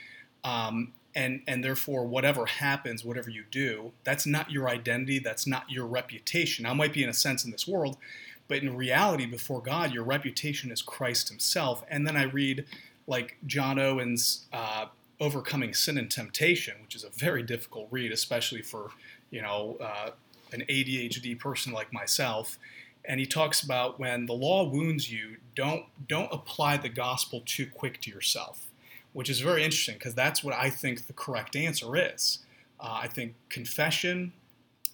B: Um, and and therefore whatever happens whatever you do that's not your identity that's not your reputation now might be in a sense in this world but in reality before god your reputation is christ himself and then i read like john owen's uh, overcoming sin and temptation which is a very difficult read especially for you know uh, an adhd person like myself and he talks about when the law wounds you don't don't apply the gospel too quick to yourself which is very interesting because that's what I think the correct answer is. Uh, I think confession,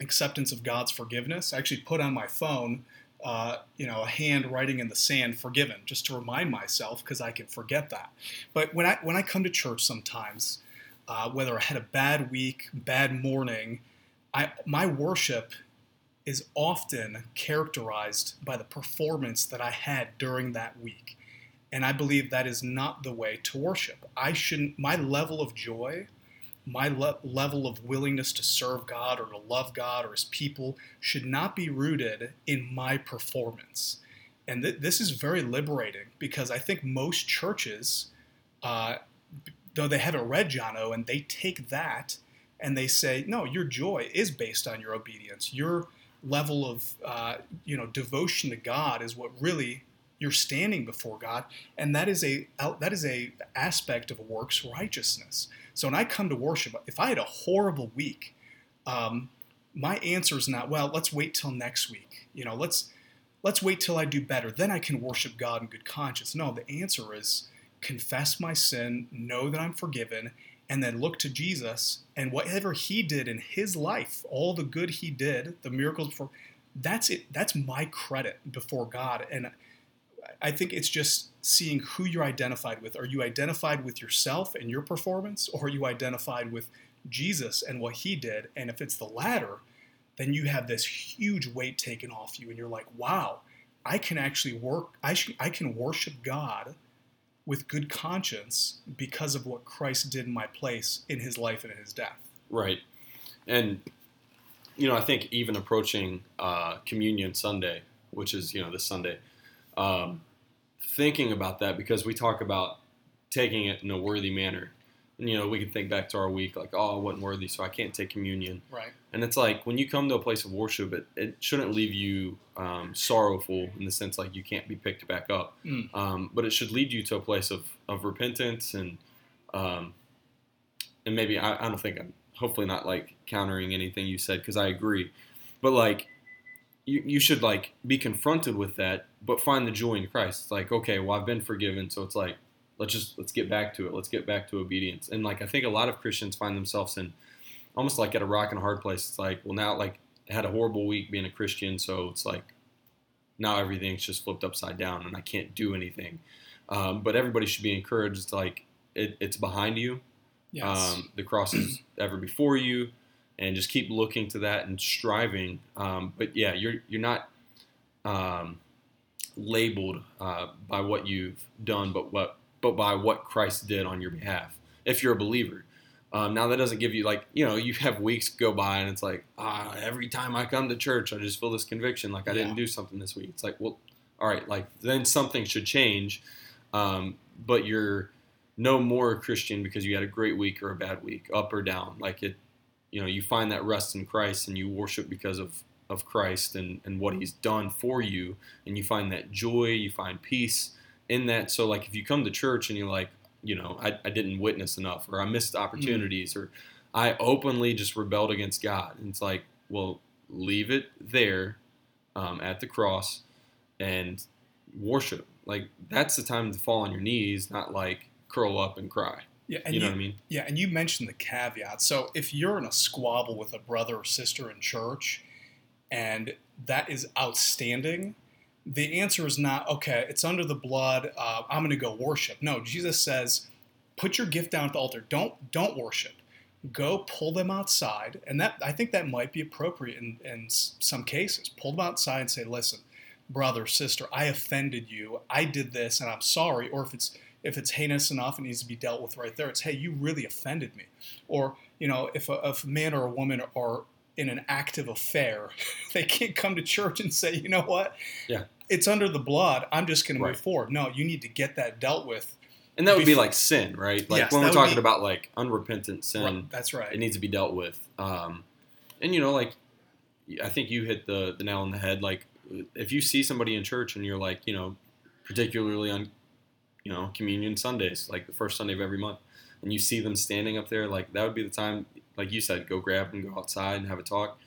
B: acceptance of God's forgiveness. I actually put on my phone, uh, you know, a hand writing in the sand, "forgiven," just to remind myself because I can forget that. But when I when I come to church, sometimes, uh, whether I had a bad week, bad morning, I my worship is often characterized by the performance that I had during that week. And I believe that is not the way to worship. I shouldn't, my level of joy, my le- level of willingness to serve God or to love God or his people should not be rooted in my performance. And th- this is very liberating because I think most churches, uh, though they haven't read John Owen, and they take that and they say, no, your joy is based on your obedience. Your level of uh, you know devotion to God is what really you're standing before God, and that is a that is a aspect of works righteousness. So when I come to worship, if I had a horrible week, um, my answer is not well. Let's wait till next week. You know, let's let's wait till I do better. Then I can worship God in good conscience. No, the answer is confess my sin, know that I'm forgiven, and then look to Jesus and whatever he did in his life, all the good he did, the miracles before, that's it. That's my credit before God. And I think it's just seeing who you're identified with. Are you identified with yourself and your performance, or are you identified with Jesus and what he did? And if it's the latter, then you have this huge weight taken off you, and you're like, wow, I can actually work, I, I can worship God with good conscience because of what Christ did in my place in his life and in his death.
A: Right. And, you know, I think even approaching uh, Communion Sunday, which is, you know, this Sunday, um, thinking about that because we talk about taking it in a worthy manner. You know, we can think back to our week like, oh, I wasn't worthy, so I can't take communion.
B: Right.
A: And it's like when you come to a place of worship, it, it shouldn't leave you um, sorrowful in the sense like you can't be picked back up.
B: Mm.
A: Um, but it should lead you to a place of, of repentance and um, and maybe I, I don't think I'm hopefully not like countering anything you said because I agree, but like you, you should like be confronted with that, but find the joy in Christ. It's like okay, well I've been forgiven, so it's like let's just let's get back to it. Let's get back to obedience. And like I think a lot of Christians find themselves in almost like at a rock and a hard place. It's like well now like I had a horrible week being a Christian, so it's like now everything's just flipped upside down and I can't do anything. Um, but everybody should be encouraged like it, it's behind you
B: Yes.
A: um, the cross is ever before you, and just keep looking to that and striving. Um, but yeah, you're you're not um, labeled uh, by what you've done, but what but by what Christ did on your behalf. If you're a believer. Um, now that doesn't give you like you know you have weeks go by and it's like ah every time I come to church I just feel this conviction like I
B: Yeah.
A: didn't do something this week. It's like well all right like then something should change, um, but you're no more a Christian because you had a great week or a bad week, up or down. Like it, you know, you find that rest in Christ and you worship because of, of Christ and, and what he's done for you. And you find that joy, you find peace in that. So, like, if you come to church and you're like, you know, I, I didn't witness enough or I missed opportunities or I openly just rebelled against God. And it's like, well, leave it there um, at the cross and worship. Like, that's the time to fall on your knees, not like, curl up and cry.
B: yeah, and
A: you
B: you,
A: know what I mean?
B: yeah, and you mentioned the caveat. So if you're in a squabble with a brother or sister in church, and that is outstanding, the answer is not okay. It's under the blood. Uh, I'm going to go worship. No, Jesus says, put your gift down at the altar. Don't don't worship. Go pull them outside, and that I think that might be appropriate in, in some cases. Pull them outside and say, listen, brother, sister, I offended you. I did this, and I'm sorry. Or if it's if it's heinous enough, it needs to be dealt with right there. It's hey, you really offended me. Or you know, if a, if a man or a woman are in an active affair, they can't come to church and say, you know what?
A: Yeah.
B: It's under the blood. I'm just going to move forward. No, you need to get that dealt with.
A: And that would be like sin, right? Like
B: Yes,
A: when we're talking
B: be-
A: about like unrepentant sin,
B: Right, That's right.
A: it needs to be dealt with. Um, and you know, like I think you hit the the nail on the head. Like if you see somebody in church and you're like, you know, particularly on, you know, Communion Sundays, like the first Sunday of every month, and you see them standing up there, like that would be the time, like you said, go grab them, go outside and have a talk,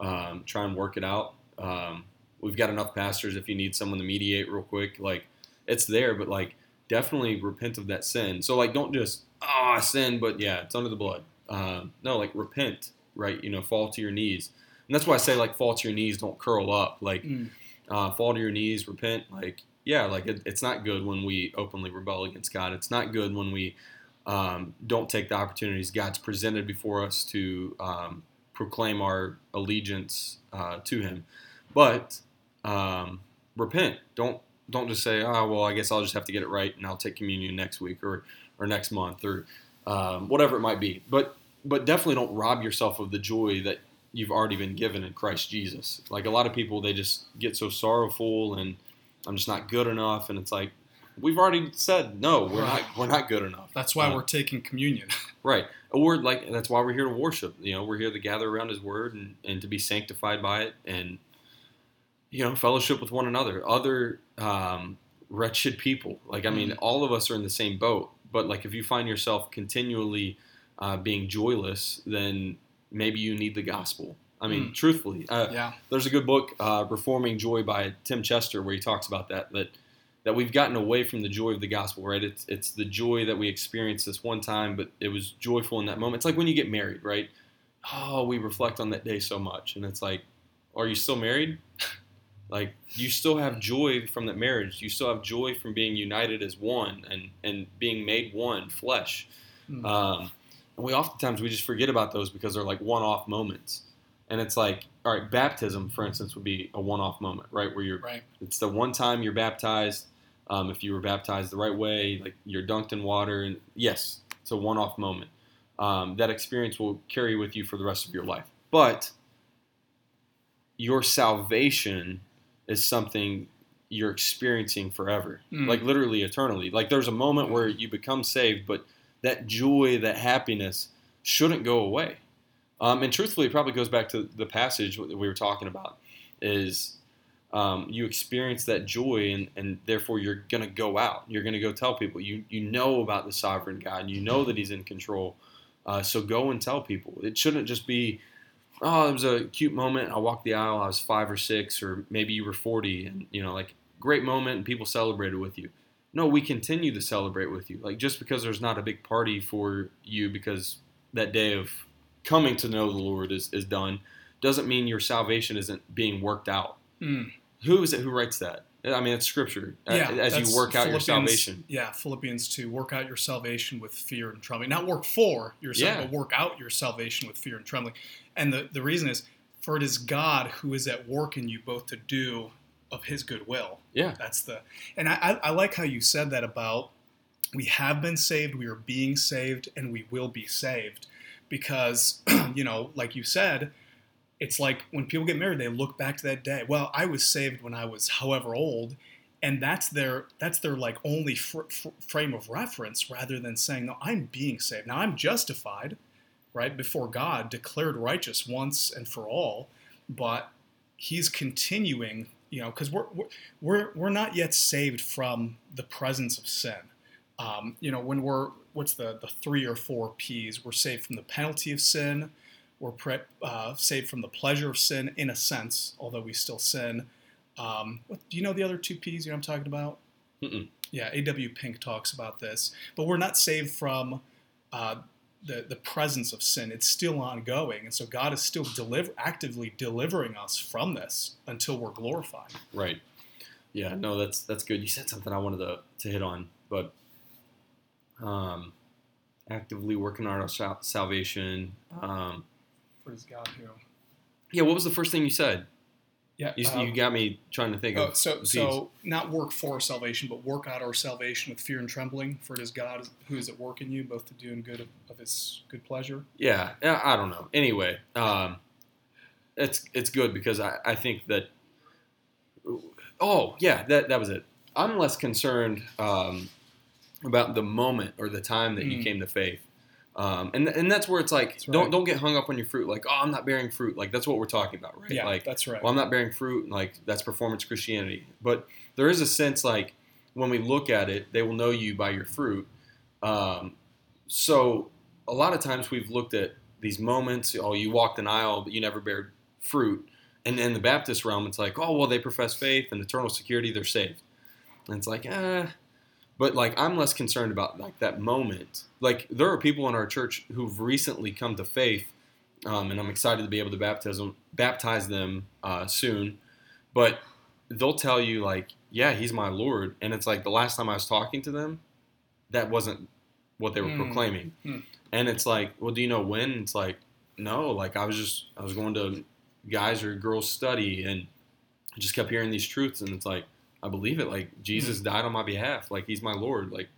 A: um, try and work it out. Um, we've got enough pastors if you need someone to mediate real quick, like it's there, but like definitely repent of that sin. So like don't just oh I sinned, but yeah, it's under the blood. Um, no, like repent, right? You know, fall to your knees, and that's why I say like fall to your knees, don't curl up. Like
B: Mm.
A: uh, fall to your knees, repent. Like yeah, like it, it's not good when we openly rebel against God. It's not good when we um, don't take the opportunities God's presented before us to um, proclaim our allegiance uh, to Him. But um, repent. Don't don't just say, oh well, I guess I'll just have to get it right and I'll take communion next week or or next month or um, whatever it might be. But but definitely don't rob yourself of the joy that you've already been given in Christ Jesus. Like a lot of people, they just get so sorrowful and I'm just not good enough, and it's like we've already said no, we're not we're not good enough.
B: That's why
A: Uh,
B: we're taking communion.
A: Right. Or like that's why we're here to worship. You know, we're here to gather around His Word and, and to be sanctified by it, and you know, fellowship with one another, other um, wretched people. Like I mean,
B: Mhm.
A: all of us are in the same boat. But like if you find yourself continually uh, being joyless, then maybe you need the gospel. I mean,
B: Mm.
A: truthfully, uh,
B: Yeah.
A: there's a good book, uh, "Reforming Joy" by Tim Chester, where he talks about that that that we've gotten away from the joy of the gospel. Right? It's it's the joy that we experienced this one time, but it was joyful in that moment. It's like when you get married, right? Oh, we reflect on that day so much, and it's like, are you still married? like you still have joy from that marriage. You still have joy from being united as one and and being made one flesh.
B: Mm.
A: Um, and we oftentimes we just forget about those because they're like one-off moments. And it's like, all right, baptism, for instance, would be a one-off moment, right? Where you're,
B: right.
A: it's the one time you're baptized. Um, if you were baptized the right way, like you're dunked in water, and yes, it's a one-off moment. Um, that experience will carry with you for the rest of your life. But your salvation is something you're experiencing forever,
B: Mm.
A: like literally eternally. Like there's a moment where you become saved, but that joy, that happiness shouldn't go away. Um, and truthfully, it probably goes back to the passage that we were talking about is um, you experience that joy and, and therefore you're going to go out. You're going to go tell people. You, you know about the sovereign God. You know that he's in control. Uh, so go and tell people. It shouldn't just be, oh, it was a cute moment. I walked the aisle. I was five or six, or maybe you were 40 and, you know, like great moment and people celebrated with you. No, we continue to celebrate with you. Like just because there's not a big party for you because that day of coming to know the Lord is, is done, doesn't mean your salvation isn't being worked out.
B: Mm.
A: Who is it who writes that? I mean, it's scripture.
B: Yeah,
A: as you work out your salvation.
B: Yeah, Philippians 2. Work out your salvation with fear and trembling. Not work for yourself,
A: Yeah.
B: but work out your salvation with fear and trembling. And the, the reason is, for it is God who is at work in you both to do of his good will.
A: Yeah.
B: That's the. And I, I, I like how you said that about we have been saved, we are being saved, and we will be saved. Because, you know, like you said, it's like when people get married, they look back to that day. Well, I was saved when I was however old, and that's their that's their like only fr- fr- frame of reference, rather than saying, "No, I'm being saved. Now I'm justified, right before God, declared righteous once and for all." But He's continuing, you know, because we're, we're we're we're not yet saved from the presence of sin. Um, you know, when we're what's the the three or four P's? We're saved from the penalty of sin. We're pre- uh, saved from the pleasure of sin, in a sense, although we still sin. Um, what, do you know the other two P's? You know I'm talking about?
A: Mm-mm.
B: Yeah, A.W. Pink talks about this, but we're not saved from uh, the the presence of sin. It's still ongoing, and so God is still deliver actively delivering us from this until we're glorified.
A: Right. Yeah. No, that's that's good. You said something I wanted to, to hit on, but um, actively working on our salvation. Um,
B: Praise God, who?
A: yeah. What was the first thing you said?
B: Yeah,
A: You,
B: uh,
A: you got me trying to think
B: Oh,
A: of.
B: so
A: P's.
B: so not work for salvation, but work out our salvation with fear and trembling. For it is God who is at work in you, both to do and good of, of His good pleasure.
A: Yeah, I don't know. Anyway, um, it's it's good because I, I think that. Oh yeah, that that was it. I'm less concerned um, about the moment or the time that you
B: Mm.
A: came to faith, um, and and that's where it's like
B: That's
A: don't don't get hung up on your fruit. Like oh, I'm not bearing fruit. Like that's what we're talking about, right?
B: Yeah,
A: Like
B: that's right.
A: well, I'm not bearing fruit. and, Like that's performance Christianity. But there is a sense like when we look at it, they will know you by your fruit. Um, so a lot of times we've looked at these moments. Oh, you walked an aisle, but you never bared fruit. And in the Baptist realm, it's like, oh well, they profess faith and eternal security, they're saved. And it's like, eh. But like, I'm less concerned about like that moment. Like, there are people in our church who've recently come to faith, um, and I'm excited to be able to baptize them, baptize them uh, soon. But they'll tell you like, yeah, he's my Lord, and it's like the last time I was talking to them, that wasn't what they were
B: Hmm.
A: proclaiming.
B: Hmm.
A: And it's like, well, do you know when? It's like, no, like I was just I was going to guys or girls study and I just kept hearing these truths and it's like I believe it. Like Jesus died on my behalf. Like he's my Lord. Like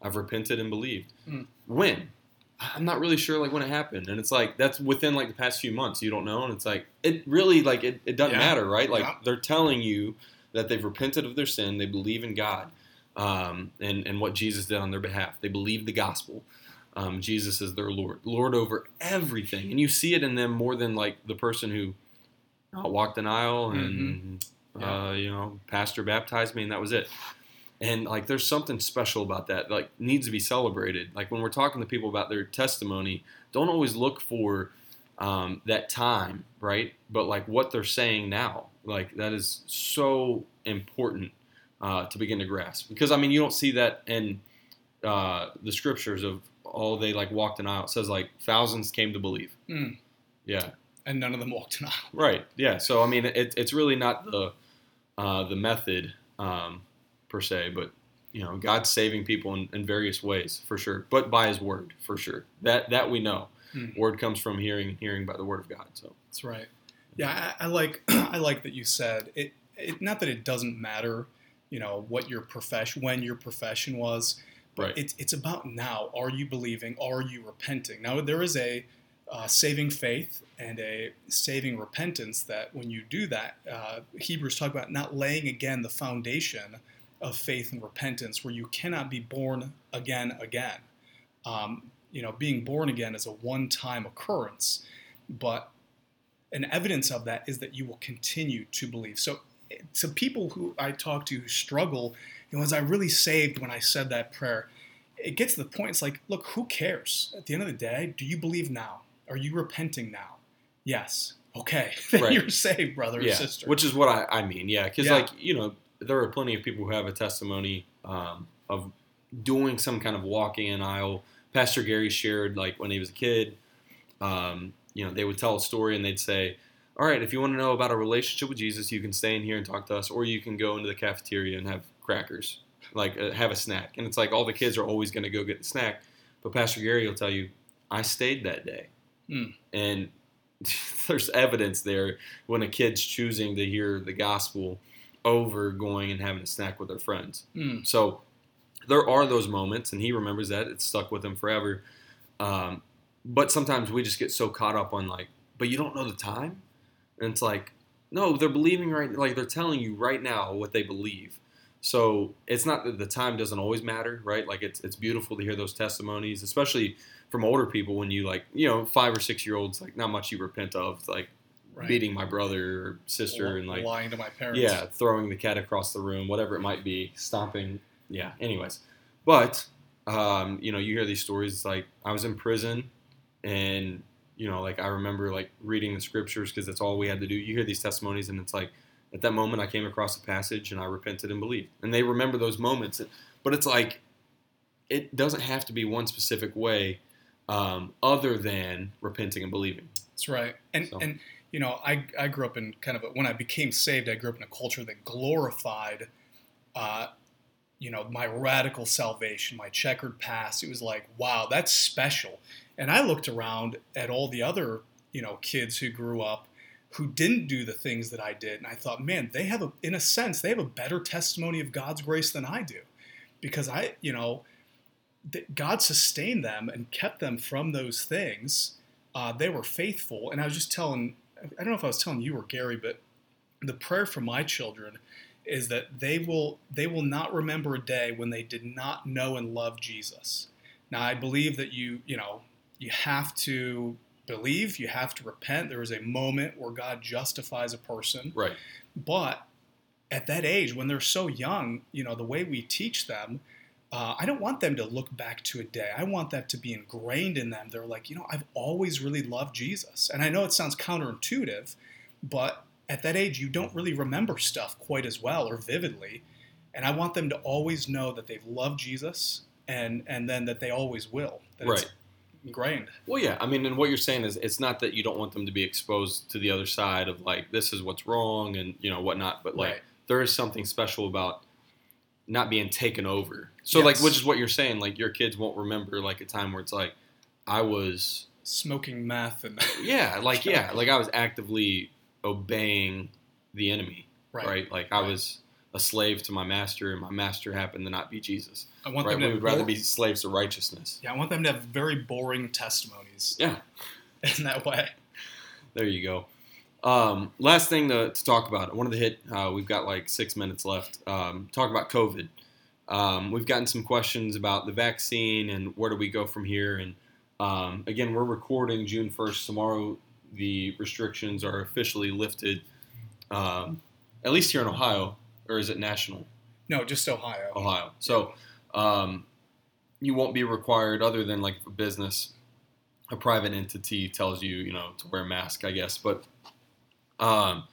A: I've repented and believed.
B: Mm.
A: When? I'm not really sure like when it happened. And it's like that's within like the past few months. You don't know. And it's like it really like it, it doesn't
B: Yeah.
A: matter, right? Like
B: Yeah.
A: they're telling you that they've repented of their sin, they believe in God, um, and, and what Jesus did on their behalf. They believe the gospel. Um, Jesus is their Lord, Lord over everything, and you see it in them more than like the person who uh, walked an aisle and
B: Yeah.
A: uh, you know, pastor baptized me, and that was it. And like, there's something special about that. Like, needs to be celebrated. Like when we're talking to people about their testimony, don't always look for um, that time, right? But like what they're saying now, like that is so important uh, to begin to grasp. Because I mean, you don't see that in uh, the scriptures of all they like walked an aisle. It says like thousands came to believe.
B: Mm.
A: Yeah,
B: And none of them walked an aisle.
A: right. Yeah. So I mean, it, it's really not the uh, the method um, per se, but you know, God's saving people in, in various ways for sure, but by His word for sure. That that we know.
B: Mm.
A: Word comes from hearing, and hearing by the word of God. So
B: That's right. Yeah, I, I like I like that you said it, it. Not that it doesn't matter, you know, what your profession, when your profession was, but
A: Right.
B: it's it's about now. Are you believing? Are you repenting? Now there is a uh, saving faith and a saving repentance that when you do that, uh, Hebrews talk about not laying again the foundation of faith and repentance, where you cannot be born again again. Um, you know, being born again is a one-time occurrence, but an evidence of that is that you will continue to believe. So, to people who I talk to who struggle, you know, was I really saved when I said that prayer? It gets to the point. It's like, look, who cares? At the end of the day, do you believe now? Are you repenting now? Yes. Okay, then
A: Right.
B: you're saved, brother or
A: yeah,
B: sister.
A: which is what I, I mean. Yeah, because
B: Yeah.
A: like you know, there are plenty of people who have a testimony um, of doing some kind of walking an aisle. Pastor Gary shared like when he was a kid. Um, you know, they would tell a story and they'd say, "All right, if you want to know about a relationship with Jesus, you can stay in here and talk to us, or you can go into the cafeteria and have crackers, like uh, have a snack." And it's like all the kids are always going to go get the snack, but Pastor Gary will tell you, "I stayed that day,"
B: Hmm.
A: and there's evidence there when a kid's choosing to hear the gospel over going and having a snack with their friends.
B: Mm,
A: So there are those moments, and he remembers that. It's stuck with him forever. Um, but sometimes we just get so caught up on like, but you don't know the time, and it's like, no, they're believing right, like they're telling you right now what they believe. So it's not that the time doesn't always matter, right? Like it's it's beautiful to hear those testimonies, especially from older people when you like, you know, five or six year olds, like not much you repent of, like
B: right.
A: beating my brother or sister
B: L-
A: and like
B: lying to my parents.
A: yeah, throwing the cat across the room, whatever it might be, stomping. Yeah. Anyways, but um, you know, you hear these stories. Like I was in prison, and you know, like I remember like reading the scriptures because that's all we had to do. You hear these testimonies, and it's like at that moment I came across a passage and I repented and believed, and they remember those moments. But it's like it doesn't have to be one specific way, um, other than repenting and believing.
B: That's right. And
A: So-
B: and you know, I I grew up in kind of a, when I became saved, I grew up in a culture that glorified, uh, you know, my radical salvation, my checkered past. It was like, wow, that's special. And I looked around at all the other you know kids who grew up who didn't do the things that I did, and I thought, man, they have a in a sense they have a better testimony of God's grace than I do, because I you know. God sustained them and kept them from those things, uh, they were faithful. And I was just telling, I don't know if I was telling you or Gary, but the prayer for my children is that they will they will not remember a day when they did not know and love Jesus. Now I believe that you you know you have to believe, you have to repent. There is a moment where God justifies a person,
A: Right.
B: but at that age when they're so young, you know the way we teach them uh, I don't want them to look back to a day. I want that to be ingrained in them. They're like, you know, I've always really loved Jesus. And I know it sounds counterintuitive, but at that age, you don't really remember stuff quite as well or vividly. And I want them to always know that they've loved Jesus and, and then that they always will. That it's
A: Right.
B: ingrained.
A: Well, yeah. I mean, and what you're saying is it's not that you don't want them to be exposed to the other side of like this is what's wrong and you know whatnot, but like
B: Right.
A: there is something special about not being taken over. So like, which is what you're saying. Like your kids won't remember like a time where it's like I was,
B: Smoking meth and
A: yeah, like yeah, like I was actively obeying the enemy,
B: right.
A: right? Like I
B: Right.
A: was a slave to my master, and my master happened to not be Jesus.
B: I want
A: Right?
B: them
A: We
B: to
A: would rather be slaves to righteousness.
B: Yeah, I want them to have very boring testimonies
A: Yeah.
B: in that way.
A: There you go. Um, last thing to, to talk about. I wanted to hit. Uh, we've got like six minutes left. Um, talk about COVID. Um, we've gotten some questions about the vaccine and where do we go from here. And um, again, we're recording June first. Tomorrow, the restrictions are officially lifted. Um, at least here in Ohio, or is it national?
B: No, just Ohio.
A: Ohio. So um, you won't be required, other than like a business a private entity tells you, you know, to wear a mask, I guess. But um,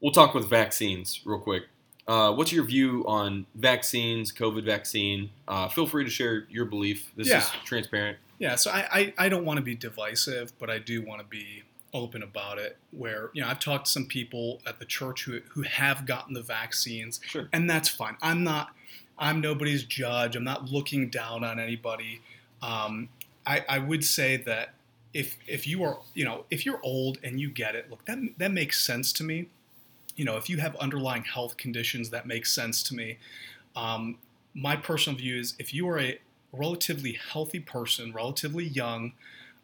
A: we'll talk with vaccines real quick. Uh, what's your view on vaccines, COVID vaccine? Uh, feel free to share your belief. This
B: Yeah.
A: is transparent.
B: Yeah, so I, I, I don't want to be divisive, but I do want to be open about it. Where you know I've talked to some people at the church who who have gotten the vaccines,
A: Sure.
B: and that's fine. I'm not I'm nobody's judge. I'm not looking down on anybody. Um, I, I would say that if if you are you know if you're old and you get it, look that that makes sense to me. You know, if you have underlying health conditions, that makes sense to me. Um, my personal view is if you are a relatively healthy person, relatively young,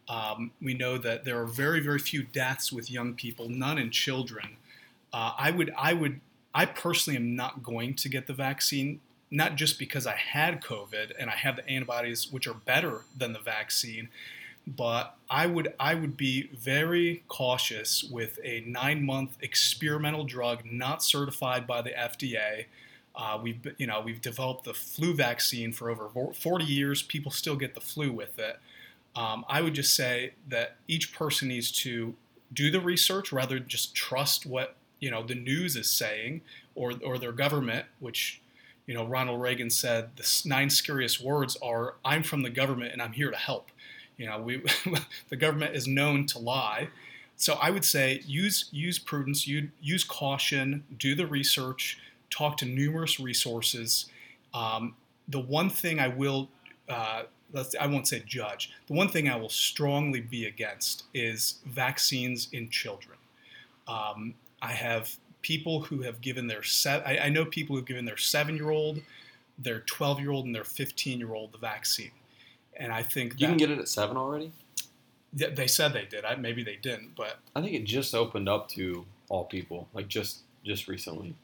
B: um, we know that there are very, very few deaths with young people, none in children. Uh, I would, I would, I personally am not going to get the vaccine, not just because I had COVID and I have the antibodies, which are better than the vaccine, but I would, I would be very cautious with a nine-month experimental drug not certified by the FDA. Uh, we've you know we've developed the flu vaccine for over 40 years. People still get the flu with it. Um, I would just say that each person needs to do the research rather than just trust what you know the news is saying or or their government, which you know Ronald Reagan said the nine scariest words are "I'm from the government and I'm here to help." You know, we the government is known to lie. So I would say use use prudence, use, caution, do the research, talk to numerous resources. Um, the one thing I will, uh, I won't say judge. The one thing I will strongly be against is vaccines in children. Um, I have people who have given their se- I, I know people who've given their seven-year-old, their twelve-year-old, and their fifteen-year-old the vaccine, and I think
A: You can get it at seven already.
B: Yeah, they said they did. I, maybe they didn't, but
A: I think it just opened up to all people, like just just recently.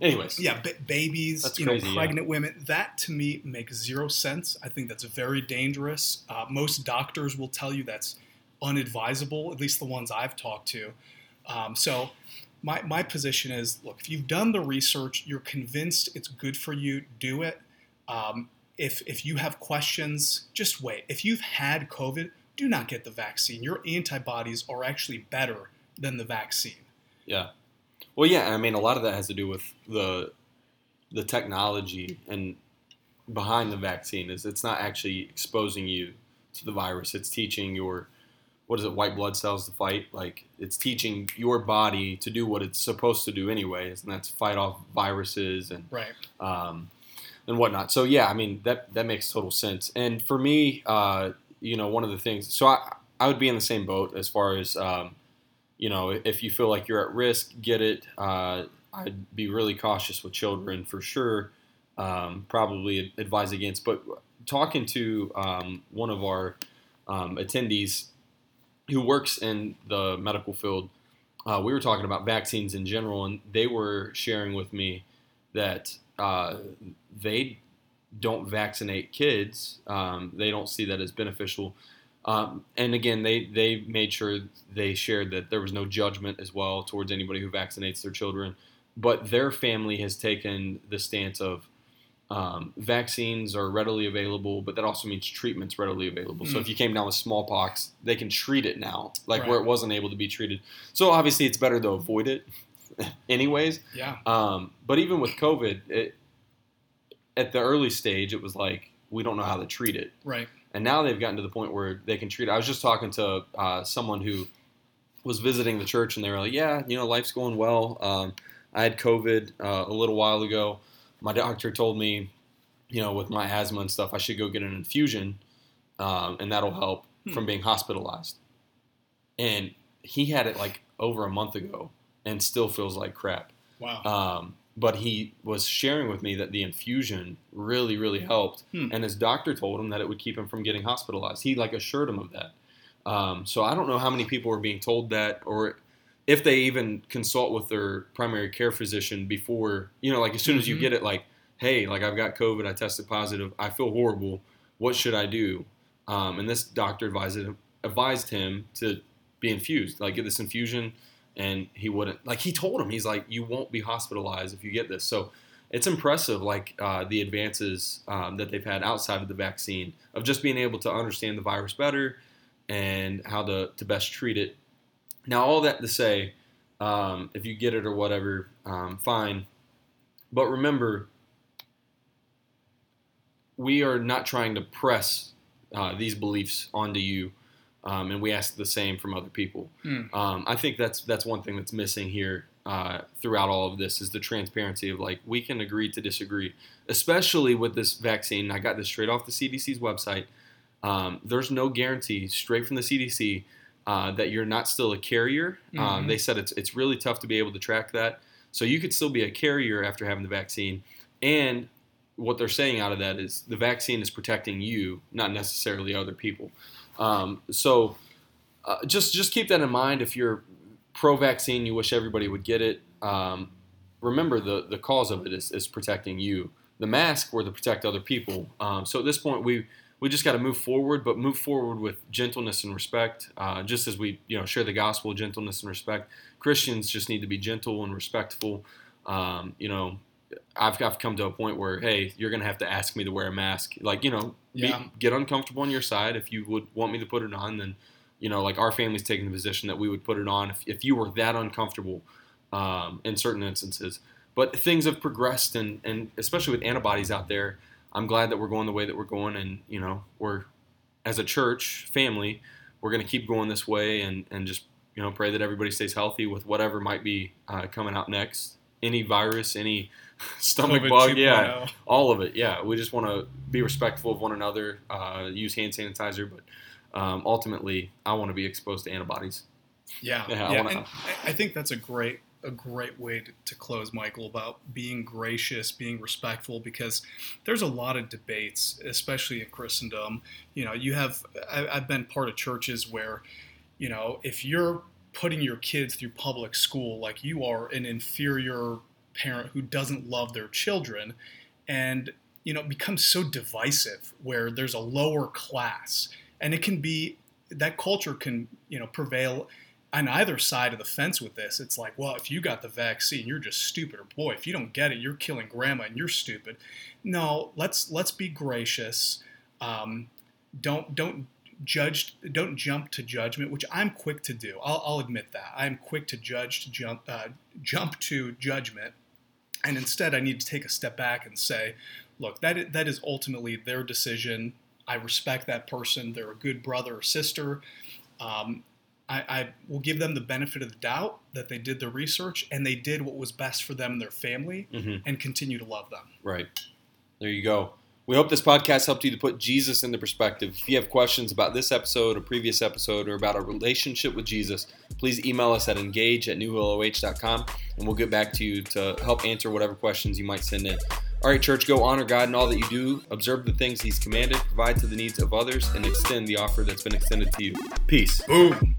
A: Anyways,
B: yeah, ba- babies,
A: That's
B: you
A: crazy,
B: know,
A: yeah.
B: pregnant women. That to me makes zero sense. I think that's very dangerous. Uh, most doctors will tell you that's unadvisable. At least the ones I've talked to. Um, so. My, my position is look, if you've done the research, you're convinced it's good for you, do it. Um, if, if you have questions, just wait. If you've had COVID, do not get the vaccine. Your antibodies are actually better than the vaccine.
A: Yeah. Well, yeah. I mean, a lot of that has to do with the the technology and behind the vaccine is it's not actually exposing you to the virus. It's teaching your what is it, white blood cells to fight. Like it's teaching your body to do what it's supposed to do anyways, and that's fight off viruses and
B: Right.
A: um, and whatnot. So yeah, I mean that that makes total sense. And for me, uh, you know, one of the things. So I I would be in the same boat as far as um, you know, if you feel like you're at risk, get it. Uh, I'd be really cautious with children for sure. Um, probably advise against. But talking to um, one of our um, attendees who works in the medical field, uh, we were talking about vaccines in general, and they were sharing with me that uh, they don't vaccinate kids. Um, they don't see that as beneficial. Um, and again, they, they made sure they shared that there was no judgment as well towards anybody who vaccinates their children. But their family has taken the stance of um, vaccines are readily available, but that also means treatment's readily available. So
B: Mm.
A: if you came down with smallpox, they can treat it now, like where it wasn't able to be treated. So obviously, it's better to avoid it, anyways.
B: Yeah.
A: Um, but even with COVID, it, at the early stage, it was like we don't know how to treat it,
B: Right.
A: and now they've gotten to the point where they can treat it. I was just talking to uh, someone who was visiting the church, and they were like, "Yeah, you know, life's going well. Um, I had COVID uh, a little while ago. My doctor told me, you know, with my asthma and stuff, I should go get an infusion, um, and that'll help
B: Hmm.
A: from being hospitalized." And he had it like over a month ago, and still feels like crap.
B: Wow.
A: Um, but he was sharing with me that the infusion really, really helped,
B: Hmm.
A: and his doctor told him that it would keep him from getting hospitalized. He like assured him of that. Um, so I don't know how many people are being told that, or if they even consult with their primary care physician before. You know, like as soon as you
B: Mhm.
A: get it, like, hey, like I've got COVID, I tested positive, I feel horrible. What should I do? Um, and this doctor advised him, advised him to be infused, like get this infusion and he wouldn't like he told him he's like you won't be hospitalized if you get this so it's impressive like uh, the advances um, that they've had outside of the vaccine of just being able to understand the virus better and how to, to best treat it. Now, all that to say, um, if you get it or whatever, um, fine. But remember, we are not trying to press uh, these beliefs onto you, um, and we ask the same from other people.
B: Mm.
A: Um, I think that's that's one thing that's missing here uh, throughout all of this is the transparency of like we can agree to disagree, especially with this vaccine. I got this straight off the CDC's website. Um, there's no guarantee straight from the CDC uh, that you're not still a carrier. Um,
B: Mhm.
A: they said it's it's really tough to be able to track that. So you could still be a carrier after having the vaccine, and what they're saying out of that is the vaccine is protecting you, not necessarily other people. Um, so uh, just just keep that in mind. If you're pro-vaccine, you wish everybody would get it. Um, remember the the cause of it is, is protecting you. The mask were to protect other people. Um, so at this point, we we just got to move forward, but move forward with gentleness and respect. Uh, just as we you know share the gospel, gentleness and respect. Christians just need to be gentle and respectful. Um, you know, I've, I've come to a point where hey, you're gonna have to ask me to wear a mask. Like you know, be,
B: Yeah.
A: get uncomfortable on your side. If you would want me to put it on, then you know, like our family's taking the position that we would put it on if, if you were that uncomfortable um, in certain instances. But things have progressed, and, and especially with antibodies out there, I'm glad that we're going the way that we're going, and you know, we're as a church family, we're going to keep going this way, and and just you know pray that everybody stays healthy with whatever might be uh, coming out next, any virus, any stomach
B: COVID
A: bug, yeah,
B: 2.0.
A: all of it. Yeah, we just want to be respectful of one another, uh, use hand sanitizer, but um, ultimately, I want to be exposed to antibodies.
B: Yeah,
A: Yeah,
B: yeah,
A: I wanna-
B: and I- I think that's a great a great way to, to close, Michael, about being gracious, being respectful, because there's a lot of debates, especially in Christendom. You know, you have I, I've been part of churches where, you know, if you're putting your kids through public school, like you are an inferior parent who doesn't love their children, and you know, it becomes so divisive where there's a lower class, and it can be that culture can you know prevail on either side of the fence with this. It's like, well, if you got the vaccine, you're just stupid, or boy, if you don't get it, you're killing grandma and you're stupid. No, let's let's be gracious. Um, don't don't judge. Don't jump to judgment, which I'm quick to do. I'll, I'll admit that I'm quick to judge to jump uh, jump to judgment, and instead I need to take a step back and say, look, that, that is ultimately their decision. I respect that person. They're a good brother or sister. Um, I, I will give them the benefit of the doubt that they did the research and they did what was best for them and their family
A: hmm
B: and continue to love them.
A: Right. There you go. We hope this podcast helped you to put Jesus into perspective. If you have questions about this episode, a previous episode, or about a relationship with Jesus, please email us at engage at newhilloh.com and we'll get back to you to help answer whatever questions you might send in. All right, church, go honor God in all that you do, observe the things He's commanded, provide to the needs of others, and extend the offer that's been extended to you. Peace.
B: Boom.